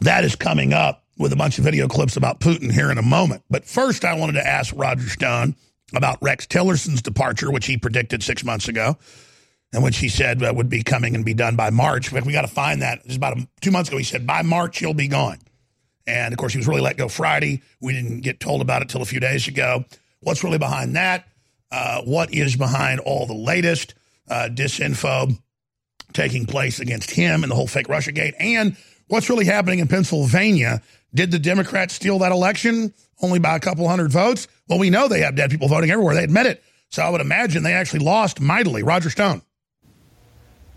Speaker 7: that is coming up with a bunch of video clips about Putin here in a moment. But first, I wanted to ask Roger Stone about Rex Tillerson's departure, which he predicted six months ago and which he said uh, would be coming and be done by March. But we got to find that. It was about a, two months ago. He said by March he'll be gone. And of course, he was really let go Friday. We didn't get told about it till a few days ago. What's really behind that? Uh, what is behind all the latest uh, disinfo taking place against him and the whole fake Russia gate? And what's really happening in Pennsylvania. Did the Democrats steal that election only by a couple hundred votes? Well, we know they have dead people voting everywhere. They admit it. So I would imagine they actually lost mightily. Roger Stone.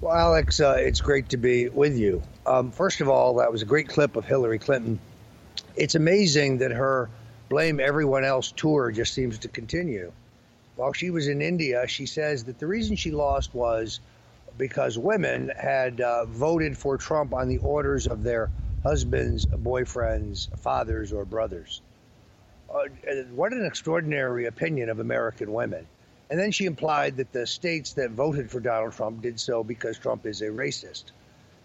Speaker 26: Well, Alex, uh, it's great to be with you. Um, first of all, that was a great clip of Hillary Clinton. It's amazing that her blame everyone else tour just seems to continue. While she was in India, she says that the reason she lost was because women had uh, voted for Trump on the orders of their husbands, boyfriends, fathers, or brothers. Uh, what an extraordinary opinion of American women. And then she implied that the states that voted for Donald Trump did so because Trump is a racist,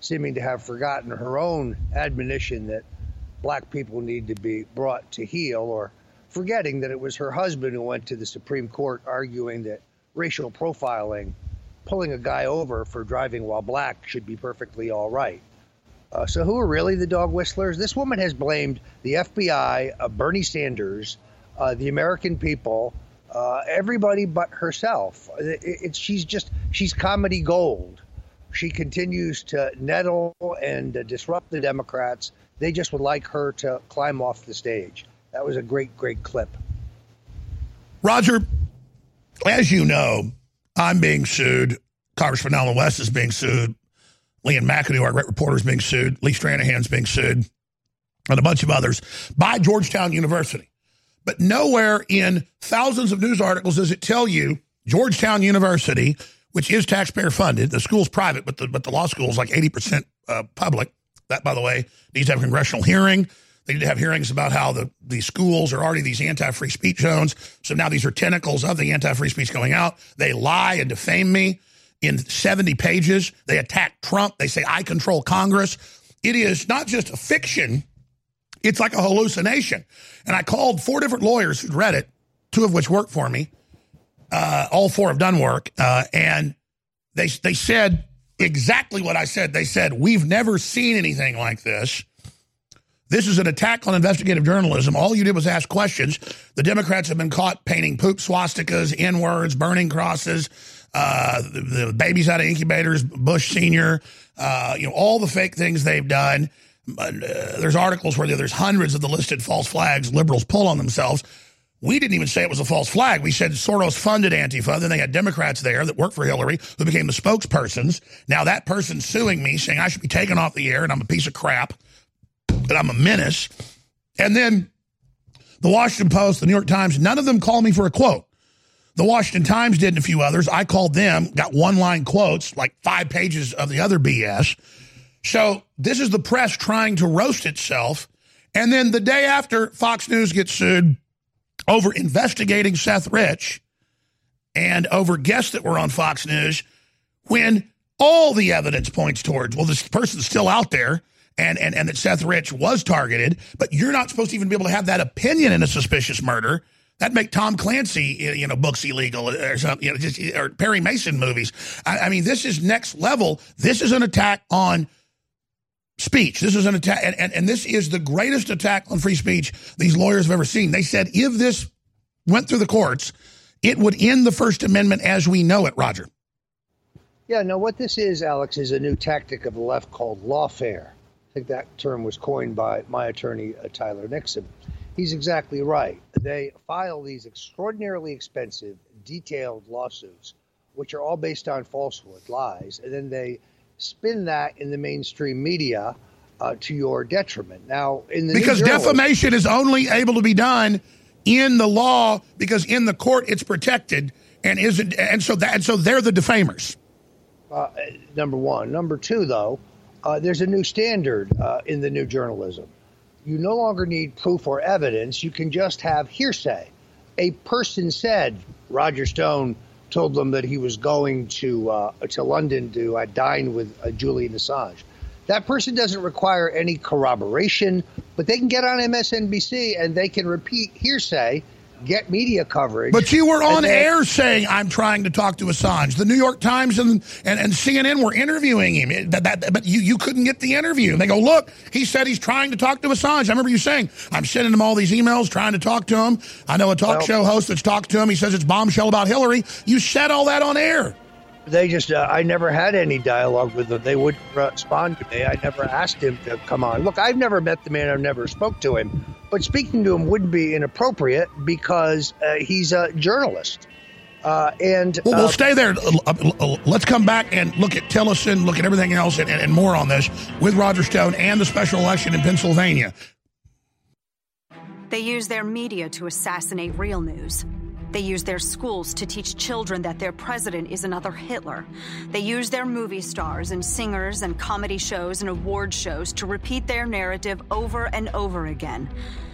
Speaker 26: seeming to have forgotten her own admonition that black people need to be brought to heel, or forgetting that it was her husband who went to the Supreme Court arguing that racial profiling, pulling a guy over for driving while black, should be perfectly all right. Uh, so, who are really the dog whistlers? This woman has blamed the FBI, uh, Bernie Sanders, uh, the American people, uh, everybody but herself. It, it's she's just she's comedy gold. She continues to nettle and uh, disrupt the Democrats. They just would like her to climb off the stage. That was a great, great clip.
Speaker 7: Roger, as you know, I'm being sued. Congressman Allen West is being sued. Lee Ann McAdoo, our great reporter, is being sued. Lee Stranahan's being sued, and a bunch of others by Georgetown University. But nowhere in thousands of news articles does it tell you Georgetown University, which is taxpayer funded, the school's private, but the, but the law school is like 80% uh, public. That, by the way, needs to have a congressional hearing. They need to have hearings about how the, the schools are already these anti free speech zones. So now these are tentacles of the anti free speech going out. They lie and defame me in 70 pages. They attack Trump. They say, I control Congress. It is not just a fiction, it's like a hallucination. And I called four different lawyers who'd read it, two of which worked for me. Uh, all four have done work. Uh, and they, they said exactly what I said. They said, We've never seen anything like this. This is an attack on investigative journalism. All you did was ask questions. The Democrats have been caught painting poop swastikas, N words, burning crosses, uh, the, the, babies out of incubators, Bush Senior, uh, you know, all the fake things they've done. Uh, there's articles where there's hundreds of the listed false flags liberals pull on themselves. We didn't even say it was a false flag. We said Soros funded Antifa. Then they had Democrats there that worked for Hillary who became the spokespersons. Now that person's suing me saying I should be taken off the air and I'm a piece of crap, that I'm a menace. And then the Washington Post, the New York Times, none of them called me for a quote. The Washington Times did and a few others. I called them, got one line quotes, like five pages of the other BS. So this is the press trying to roast itself. And then the day after, Fox News gets sued over investigating Seth Rich and over guests that were on Fox News when all the evidence points towards, well, this person's still out there and, and, and that Seth Rich was targeted, but you're not supposed to even be able to have that opinion in a suspicious murder. That'd make Tom Clancy, you know, books illegal or something, you know, just or Perry Mason movies. I, I mean, this is next level. This is an attack on speech. This is an attack, and, and, and this is the greatest attack on free speech these lawyers have ever seen. They said if this went through the courts, it would end the First Amendment as we know it, Roger.
Speaker 26: Yeah, no, what this is, Alex, is a new tactic of the left called lawfare. I think that term was coined by my attorney, uh, Tyler Nixon. He's exactly right. They file these extraordinarily expensive, detailed lawsuits, which are all based on falsehood, lies, and then they spin that in the mainstream media uh, to your detriment. Now, in the
Speaker 7: because defamation is only able to be done in the law because in the court it's protected and isn't, and so that and so they're the defamers.
Speaker 26: Uh, number one, number two, though, uh, there's a new standard uh, in the new journalism. You no longer need proof or evidence. You can just have hearsay. A person said Roger Stone told them that he was going to uh, to London to uh, dine with uh, Julian Assange. That person doesn't require any corroboration, but they can get on MSNBC and they can repeat hearsay get media coverage.
Speaker 7: But you were on then, air saying I'm trying to talk to Assange. The New York Times and and, and CNN were interviewing him. That, that, but you, you couldn't get the interview. And they go, look, he said he's trying to talk to Assange. I remember you saying, I'm sending him all these emails trying to talk to him. I know a talk well, show host that's talked to him. He says it's bombshell about Hillary. You said all that on air.
Speaker 26: They just, uh, I never had any dialogue with them. They wouldn't respond to me. I never asked him to come on. Look, I've never met the man. I've never spoke to him. But speaking to him wouldn't be inappropriate because uh, he's a journalist. Uh, and
Speaker 7: Well,
Speaker 26: uh,
Speaker 7: we'll stay there. Uh, uh, Let's come back and look at Tillerson, look at everything else, and, and, and more on this with Roger Stone and the special election in Pennsylvania.
Speaker 17: They use their media to assassinate real news. They use their schools to teach children that their president is another Hitler. They use their movie stars and singers and comedy shows and award shows to repeat their narrative over and over again.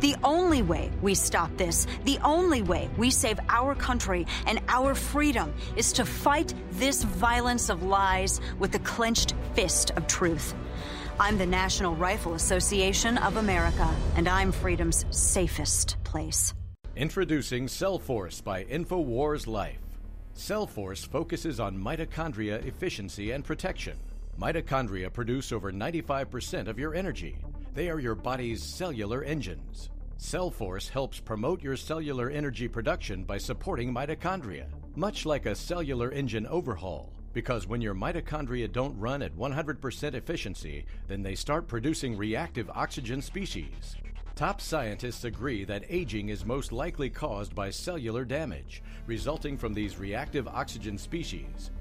Speaker 17: The only way we stop this, the only way we save our country and our freedom is to fight this violence of lies with the clenched fist of truth. I'm the National Rifle Association of America, and I'm freedom's safest place.
Speaker 27: Introducing Cellforce by InfoWars Life. Cellforce focuses on mitochondria efficiency and protection. Mitochondria produce over 95% of your energy. They are your body's cellular engines. Cell force helps promote your cellular energy production by supporting mitochondria, much like a cellular engine overhaul. Because when your mitochondria don't run at 100% efficiency, then they start producing reactive oxygen species. Top scientists agree that aging is most likely caused by cellular damage, resulting from these reactive oxygen species.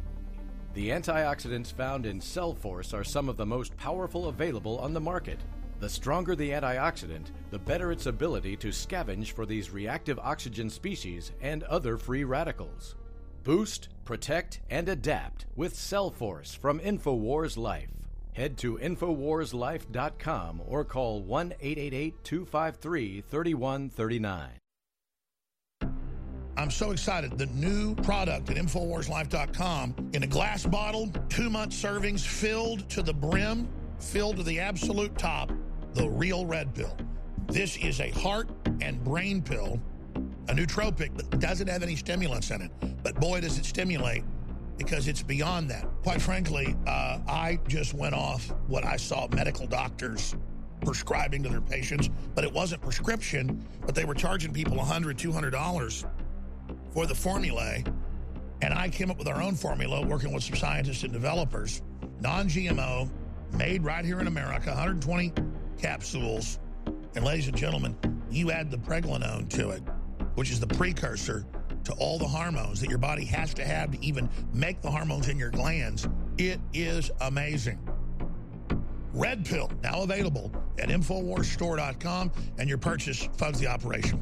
Speaker 27: The antioxidants found in Cell Force are some of the most powerful available on the market. The stronger the antioxidant, the better its ability to scavenge for these reactive oxygen species and other free radicals. Boost, protect, and adapt with Cellforce from InfoWars Life. Head to InfoWarsLife.com or call 1 888 253 3139.
Speaker 7: I'm so excited. The new product at InfoWarsLife.com in a glass bottle, two month servings filled to the brim, filled to the absolute top, the real red pill. This is a heart and brain pill, a nootropic that doesn't have any stimulants in it. But boy, does it stimulate because it's beyond that. Quite frankly, uh, I just went off what I saw medical doctors prescribing to their patients, but it wasn't prescription, but they were charging people $100, $200 for the formulae. And I came up with our own formula working with some scientists and developers, non GMO, made right here in America, 120 capsules. And ladies and gentlemen, you add the pregnenolone to it, which is the precursor to all the hormones that your body has to have to even make the hormones in your glands. It is amazing. Red Pill, now available at InfoWarsStore.com, and your purchase funds the operation.